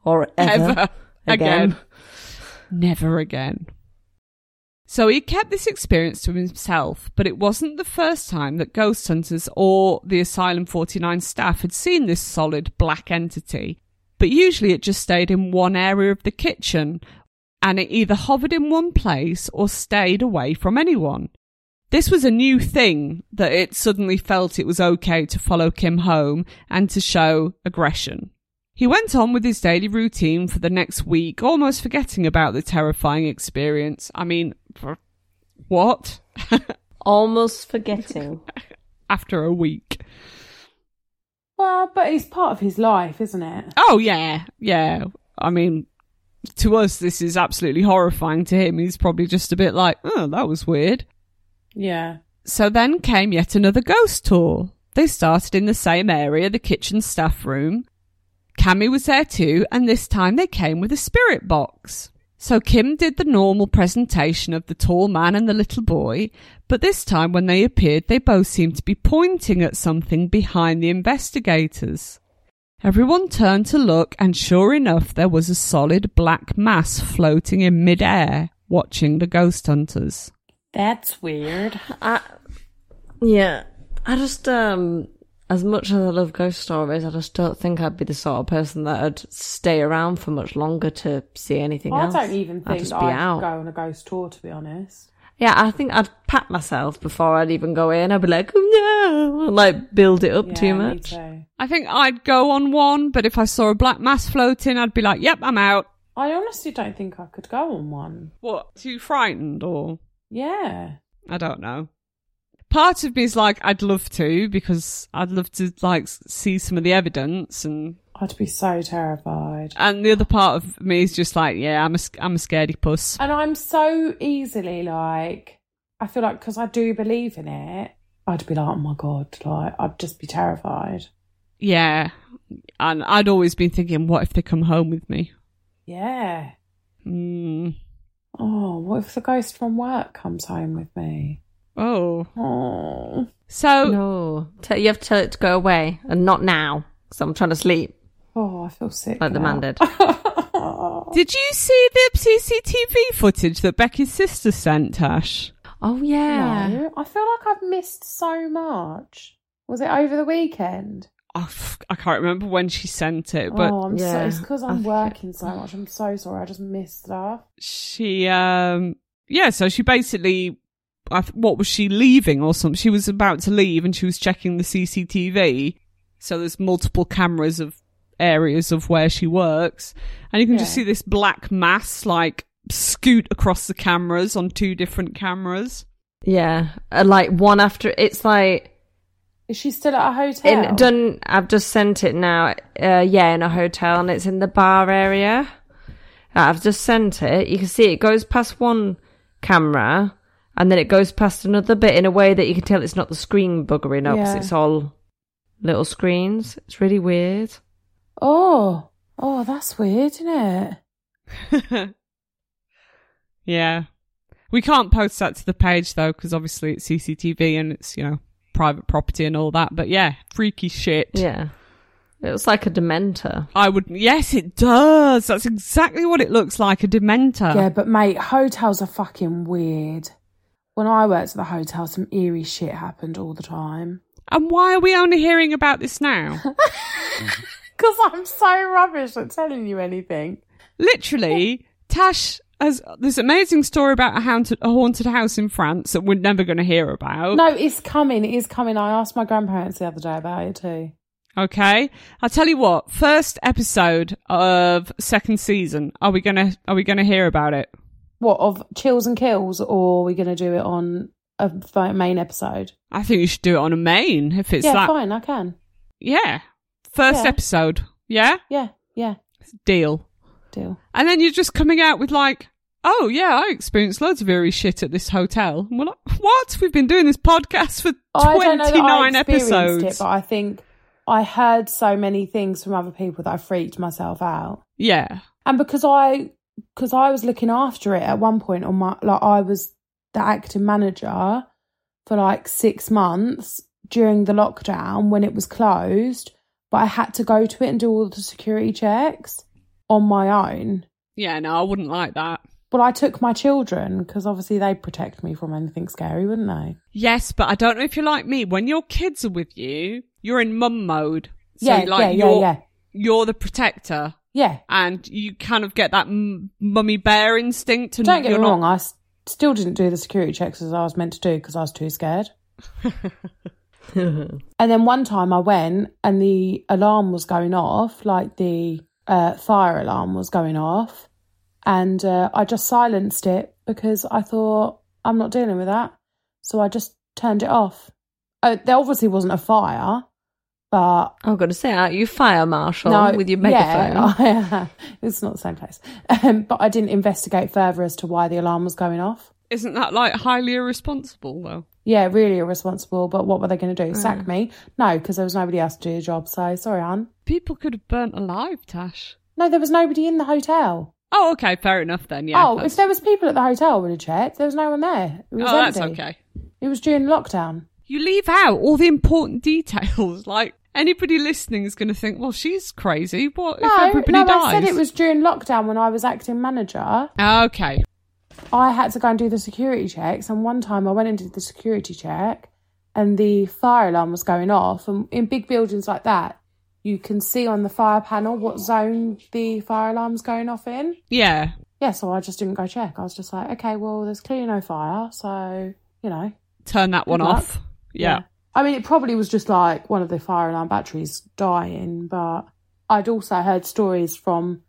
Or ever. Ever Again. again. Never again. So he kept this experience to himself, but it wasn't the first time that ghost hunters or the Asylum 49 staff had seen this solid black entity. But usually it just stayed in one area of the kitchen, and it either hovered in one place or stayed away from anyone. This was a new thing that it suddenly felt it was okay to follow Kim home and to show aggression. He went on with his daily routine for the next week, almost forgetting about the terrifying experience. I mean, what? Almost forgetting. After a week. Well, but it's part of his life, isn't it? Oh, yeah, yeah. I mean, to us, this is absolutely horrifying. To him, he's probably just a bit like, oh, that was weird. Yeah. So then came yet another ghost tour. They started in the same area, the kitchen staff room. Cammy was there too, and this time they came with a spirit box. So Kim did the normal presentation of the tall man and the little boy, but this time when they appeared, they both seemed to be pointing at something behind the investigators. Everyone turned to look, and sure enough, there was a solid black mass floating in midair, watching the ghost hunters. That's weird. I, yeah. I just, um, as much as I love ghost stories, I just don't think I'd be the sort of person that'd stay around for much longer to see anything else. I else. don't even I'd think just be I'd out. go on a ghost tour, to be honest. Yeah, I think I'd pat myself before I'd even go in. I'd be like, oh no, and, like build it up Yeah, too me much. too. I think I'd go on one, but if I saw a black mass floating, I'd be like, yep, I'm out. I honestly don't think I could go on one. What? Too frightened or? Yeah. I don't know. Part of me is like, I'd love to because I'd love to like see some of the evidence and I'd be so terrified. and the other part of me is just like, yeah, I'm a I'm a scaredy puss. And I'm so easily like, I feel like because I do believe in it, I'd be like, oh my God, like, I'd just be terrified. Yeah, and I'd always been thinking, what if they come home with me? Yeah. Mm. Oh, what if the ghost from work comes home with me? Oh, Oh. so No. Tell, you have to tell it to go away and not now because I'm trying to sleep Oh, I feel sick. like the man did. did you see the CCTV footage that Becky's sister sent, Tash? Oh, yeah. No, I feel like I've missed so much. Was it over the weekend? Oh, f- I can't remember when she sent it, but oh, I'm so. Yeah, It's because I I'm think- working so much. I'm so sorry. I just missed stuff. she um yeah so she basically I th- what was she leaving or something she was about to leave and she was checking the cctv so there's multiple cameras of areas of where she works and you can just see this black mass like scoot across the cameras on two different cameras Yeah. Uh, like one after, it's like, Is she still at a hotel? in done, I've just sent it now. Uh, yeah, in a hotel and it's in the bar area. I've just sent it. You can see it goes past one camera and then it goes past another bit in a way that you can tell it's not the screen buggering up 'cause Yeah. it's all little screens. It's really weird. Oh, oh, that's weird, isn't it? yeah we can't post that to the page though because obviously it's cctv and it's you know private property and all that but yeah freaky shit Yeah. It was like a dementor. I would. Yes, it does. That's exactly what it looks like—a dementor. Yeah, but mate, hotels are fucking weird. When I worked at the hotel, some eerie shit happened all the time. And why are we only hearing about this now? Because I'm so rubbish at telling you anything. Literally, Tash has this amazing story about a haunted, a haunted house in France that we're never going to hear about. No, it's coming. It is coming. I asked my grandparents the other day about it too. Okay, I'll tell you what. First episode of second season. Are we gonna Are we gonna hear about it? What of chills and kills, or are we going to do it on a main episode? I think you should do it on a main if it's yeah, that. fine. I can. Yeah, first Yeah. episode. Yeah, Yeah, yeah. deal. Deal. And then you're just coming out with like, oh yeah, I experienced loads of eerie shit at this hotel. And we're like, what? We've been doing this podcast for I don't know that 29 I experienced episodes. it, but I think I heard so many things from other people that I freaked myself out. yeah. And because I, because I was looking after it at one point on my, like I was the acting manager for like six months during the lockdown when it was closed, but I had to go to it and do all the security checks on my own. Yeah, no, I wouldn't like that. Well, I took my children because obviously they'd protect me from anything scary, wouldn't they? Yes, but I don't know if you're like me. When your kids are with you, you're in mum mode. So yeah, like yeah, yeah, yeah, you're the protector yeah. and you kind of get that m- mummy bear instinct. And Don't get you're me not- wrong, I s- still didn't do the security checks as I was meant to do because I was too scared. And then one time I went and the alarm was going off, like the uh, fire alarm was going off. And uh, I just silenced it because I thought, I'm not dealing with that. So I just turned it off. Uh, there obviously wasn't a fire, but I'm going to say, aren't you fire marshal no, with your megaphone? Yeah, it's not the same place. Um, but I didn't investigate further as to why the alarm was going off. Isn't that like highly irresponsible though? Yeah, really irresponsible. But what were they going to do? Sack me? No, because there was nobody else to do the job. So sorry, Anne. People could have burnt alive, Tash. No, there was nobody in the hotel. Oh, okay, fair enough then. Yeah. oh, that's- if there was people at the hotel, I would have checked. There was no one there. It was oh, that's okay. It was during lockdown. You leave out all the important details. Like anybody listening is going to think, well, she's crazy. What if No, everybody no, dies? I said it was during lockdown when I was acting manager. Okay. I had to go and do the security checks, and one time I went and did the security check, and the fire alarm was going off. And in big buildings like that, you can see on the fire panel what zone the fire alarm's going off in. Yeah. Yeah, so I just didn't go check. I was just like, okay, well, there's clearly no fire, so you know, Turn that one luck. off. Yeah. I mean, it probably was just like one of the fire alarm batteries dying, but I'd also heard stories from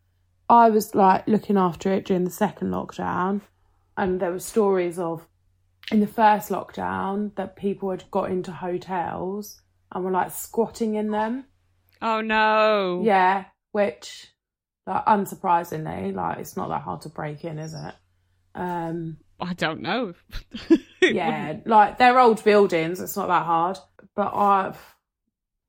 I was like looking after it during the second lockdown, and there were stories of in the first lockdown that people had got into hotels and were like squatting in them. Oh no. Yeah, which, like, unsurprisingly, like it's not that hard to break in, is it? Um, I don't know. yeah, like they're old buildings. It's not that hard. But I,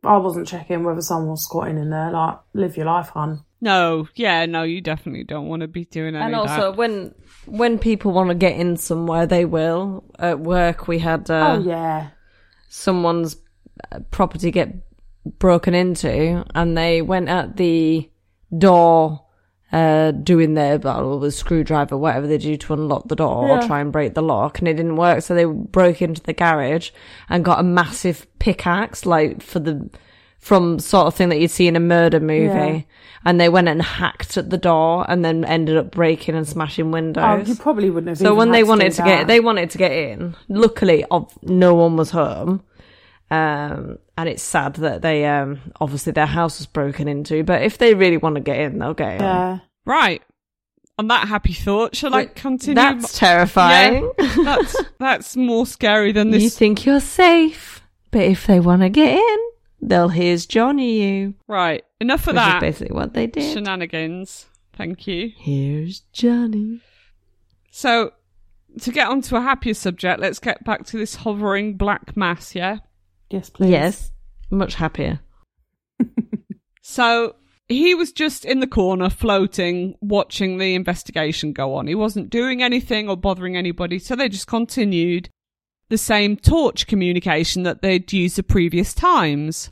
I wasn't checking whether someone was squatting in there. Like, live your life, hun. No, yeah, no, you definitely don't want to be doing any And of also, that. when when people want to get in somewhere, they will. At work, we had uh, oh yeah, someone's uh, property get broken into, and they went at the door, uh, doing their battle with screwdriver, whatever they do to unlock the door or try and break the lock, and it didn't work. So they broke into the garage and got a massive pickaxe, like for the from sort of thing that you'd see in a murder movie. Yeah. And they went and hacked at the door, and then ended up breaking and smashing windows. oh, you probably wouldn't have. Seen So when they to wanted do to get, they wanted to get in. Luckily, no one was home. Um, and it's sad that they, um, obviously their house was broken into. But if they really want to get in, they'll get in. yeah. right. On that happy thought, shall I continue? That's terrifying. that's that's more scary than this. you think you're safe, but if they want to get in, they'll here's Johnny you. right. Enough of Which is that. basically what they did. Shenanigans. Thank you. Here's Johnny. So, to get onto a happier subject, let's get back to this hovering black mass, yeah? Yes, please. Yes, much happier. So, he was just in the corner floating, watching the investigation go on. He wasn't doing anything or bothering anybody, so they just continued the same torch communication that they'd used the previous times.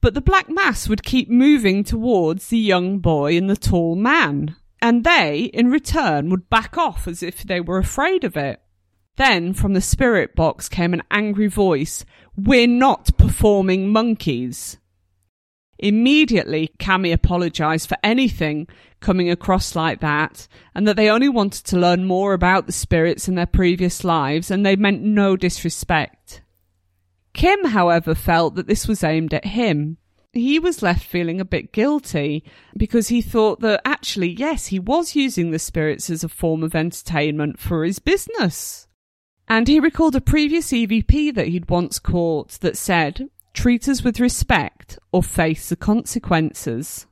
But the black mass would keep moving towards the young boy and the tall man, and they, in return, would back off as if they were afraid of it. Then from the spirit box came an angry voice We're not performing monkeys. Immediately, Cammy apologised for anything coming across like that, and that they only wanted to learn more about the spirits in their previous lives, and they meant no disrespect. Kim, however, felt that this was aimed at him. He was left feeling a bit guilty because he thought that actually, yes, he was using the spirits as a form of entertainment for his business. And he recalled a previous EVP that he'd once caught that said, treat us with respect or face the consequences.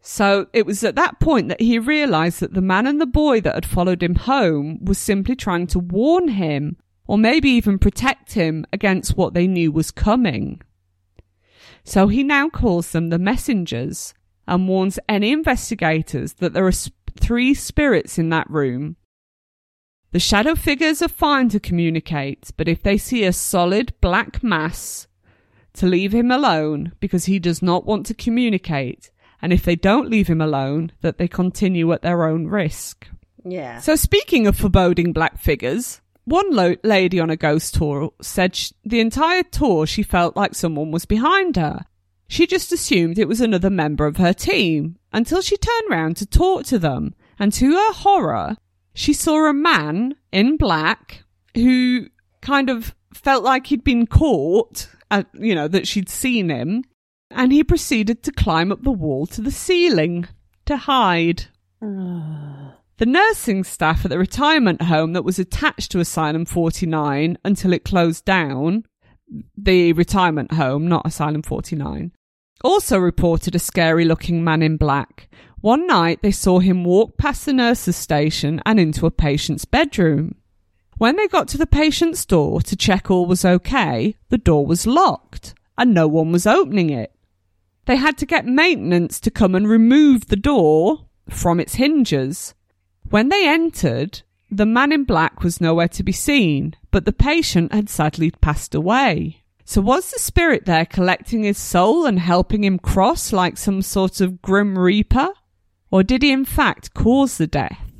So it was at that point that he realised that the man and the boy that had followed him home was simply trying to warn him, or maybe even protect him against what they knew was coming. So he now calls them the messengers and warns any investigators that there are sp- three spirits in that room. The shadow figures are fine to communicate, but if they see a solid black mass, to leave him alone because he does not want to communicate, and if they don't leave him alone, that they continue at their own risk. Yeah. So, speaking of foreboding black figures, one lo- lady on a ghost tour said sh- the entire tour she felt like someone was behind her. She just assumed it was another member of her team until she turned round to talk to them, and to her horror, she saw a man in black who kind of felt like he'd been caught, uh, you know, that she'd seen him, and he proceeded to climb up the wall to the ceiling to hide. The nursing staff at the retirement home that was attached to Asylum 49 until it closed down, the retirement home, not Asylum 49, also reported a scary looking man in black. One night they saw him walk past the nurse's station and into a patient's bedroom. When they got to the patient's door to check all was okay, the door was locked and no one was opening it. They had to get maintenance to come and remove the door from its hinges. When they entered, the man in black was nowhere to be seen, but the patient had sadly passed away. So was the spirit there collecting his soul and helping him cross like some sort of grim reaper? Or did he in fact cause the death?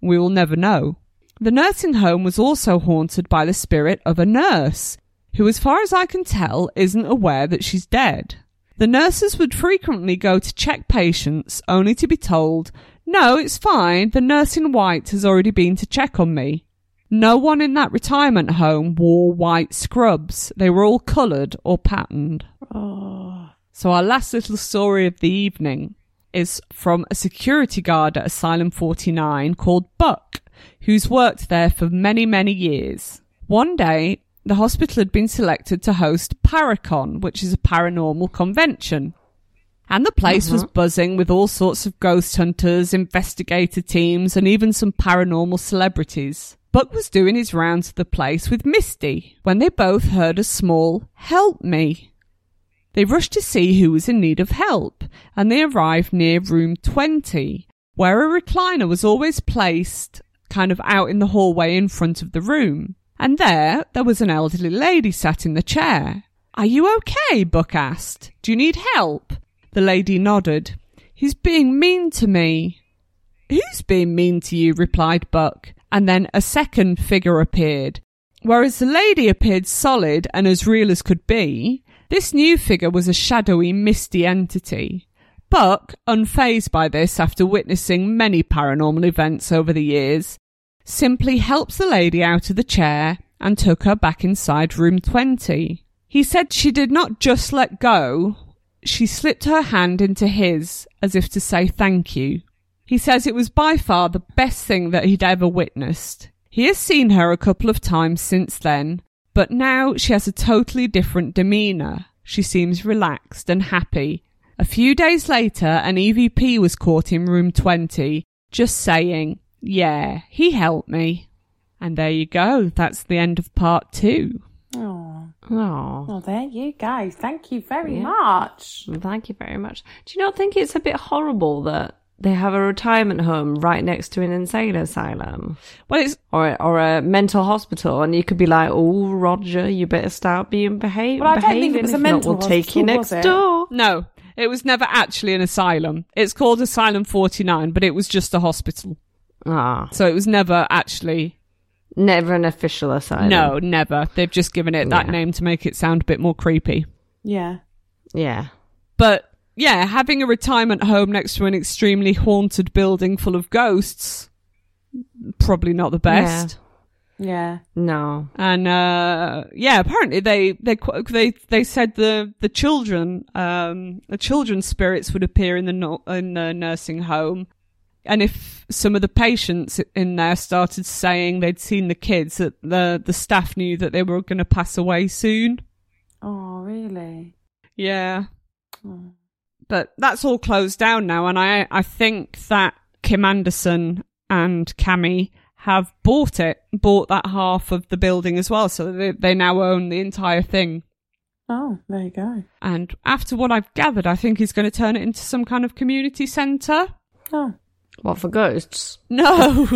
We will never know. The nursing home was also haunted by the spirit of a nurse, who, as far as I can tell, isn't aware that she's dead. The nurses would frequently go to check patients only to be told, No, it's fine, the nurse in white has already been to check on me. No one in that retirement home wore white scrubs, they were all coloured or patterned. Oh, So, our last little story of the evening. Is from a security guard at Asylum 49 called Buck, who's worked there for many, many years. One day, the hospital had been selected to host Paracon, which is a paranormal convention. And the place was uh-huh. buzzing with all sorts of ghost hunters, investigator teams, and even some paranormal celebrities. Buck was doing his rounds of the place with Misty when they both heard a small help me. They rushed to see who was in need of help, and they arrived near room 20, where a recliner was always placed kind of out in the hallway in front of the room. And there, there was an elderly lady sat in the chair. Are you okay? Buck asked. Do you need help? The lady nodded. He's being mean to me. Who's being mean to you? replied Buck. And then a second figure appeared. Whereas the lady appeared solid and as real as could be, this new figure was a shadowy, misty entity. Buck, unfazed by this after witnessing many paranormal events over the years, simply helped the lady out of the chair and took her back inside room 20. He said she did not just let go, she slipped her hand into his as if to say thank you. He says it was by far the best thing that he'd ever witnessed. He has seen her a couple of times since then, but now she has a totally different demeanour. She seems relaxed and happy. A few days later, an EVP was caught in room 20, just saying, Yeah, he helped me. And there you go. That's the end of part two. Oh, Oh, well, there you go. Thank you very Yeah. much. thank you very much. Do you not think it's a bit horrible that they have a retirement home right next to an insane asylum Well, it's or or a mental hospital, and you could be like, "Oh, Roger, you better start being behave- Well, I don't think it behaving. was a mental not, we'll take you next was it? door." no, it was never actually an asylum. It's called Asylum 49, but it was just a hospital. Ah, So it was never actually. never an official asylum. No, never. They've just given it that Yeah. name to make it sound a bit more creepy. Yeah. Yeah. But yeah, having a retirement home next to an extremely haunted building full of ghosts, probably not the best. Yeah. No. And uh, yeah, apparently they they they they said the the children um, the children's spirits would appear in the no- in the nursing home, and if some of the patients in there started saying they'd seen the kids, that the the staff knew that they were going to pass away soon. Oh, really? Yeah, Oh. But that's all closed down now, and I I think that Kim Anderson and Cammy have bought it, bought that half of the building as well, so they they now own the entire thing. Oh, there you go. And after what I've gathered, I think he's going to turn it into some kind of community centre. Oh, What for ghosts? No,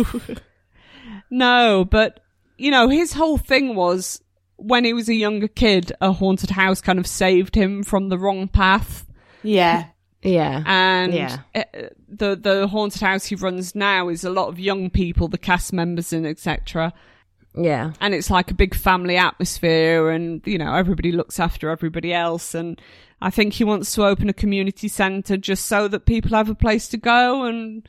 no, but you know, his whole thing was when he was a younger kid, a haunted house kind of saved him from the wrong path. Yeah. Yeah. and Yeah. uh, the the haunted house he runs now is a lot of young people, the cast members and etc. yeah. And it's like a big family atmosphere, and you know everybody looks after everybody else. And I think he wants to open a community centre just so that people have a place to go and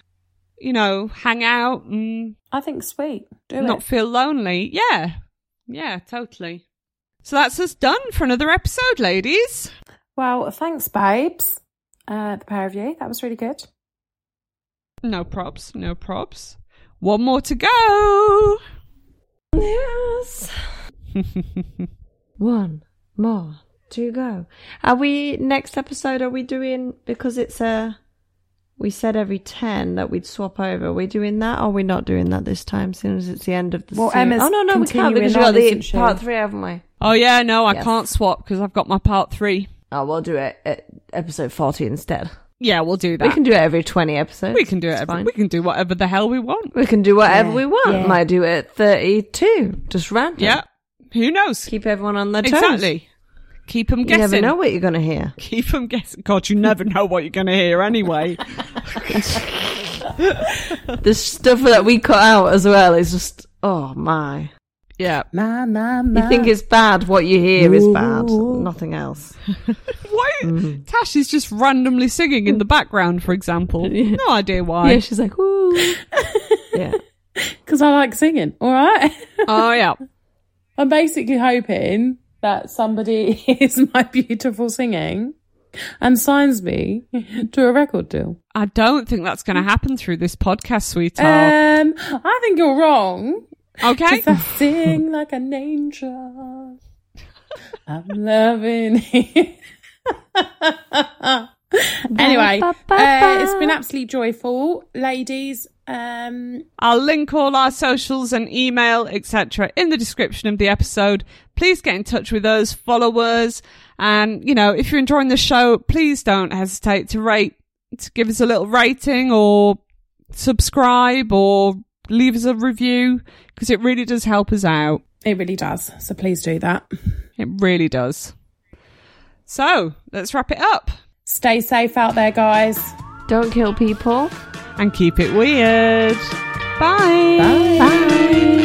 you know hang out and I think sweet. Do not it. feel lonely. Yeah, yeah, totally. So that's us done for another episode, ladies. Well, thanks, babes. Uh, the pair of you. That was really good. No props, no props. One more to go. Yes. One more to go. Are we next episode? Are we doing because it's a? We said every ten that we'd swap over. Are we doing that? Or are we not doing that this time? Soon as it's the end of the. Well, series? Emma's oh no, no, we can't because we got the part three, haven't we? Oh yeah, no, I Yes. can't swap because I've got my part three. Oh, we'll do it at episode forty instead. Yeah, we'll do that. We can do it every twenty episodes. We can do it. It's Every, fine. we can do whatever the hell we want. We can do whatever Yeah, we want. yeah. Might do it at thirty-two. Just random. Yeah. Who knows? Keep everyone on their toes. exactly. Keep them You guessing. never know what you're going to hear. Keep them guessing. God, you never know what you're going to hear anyway. The stuff that we cut out as well is just, oh my. Yeah. My, my, my. You think it's bad, what you hear is bad. Nothing else. Why? Tash is just randomly singing in the background, for example. Yeah. No idea why. Yeah, she's like, woo. yeah. Because I like singing, all right? Oh yeah. I'm basically hoping that somebody hears my beautiful singing and signs me to a record deal. I don't think that's going to happen through this podcast, sweetheart. Um, I think you're wrong. Okay. I sing like an angel. I'm loving it. anyway, uh, it's been absolutely joyful, ladies. Um, I'll link all our socials and email, etc., in the description of the episode. Please get in touch with us, followers, and you know, if you're enjoying the show, please don't hesitate to rate, to give us a little rating or subscribe or leave us a review because it really does help us out. it really does. So please do that. It really does. So let's wrap it up Stay safe out there, guys. Don't kill people. and keep it weird. Bye. Bye. Bye.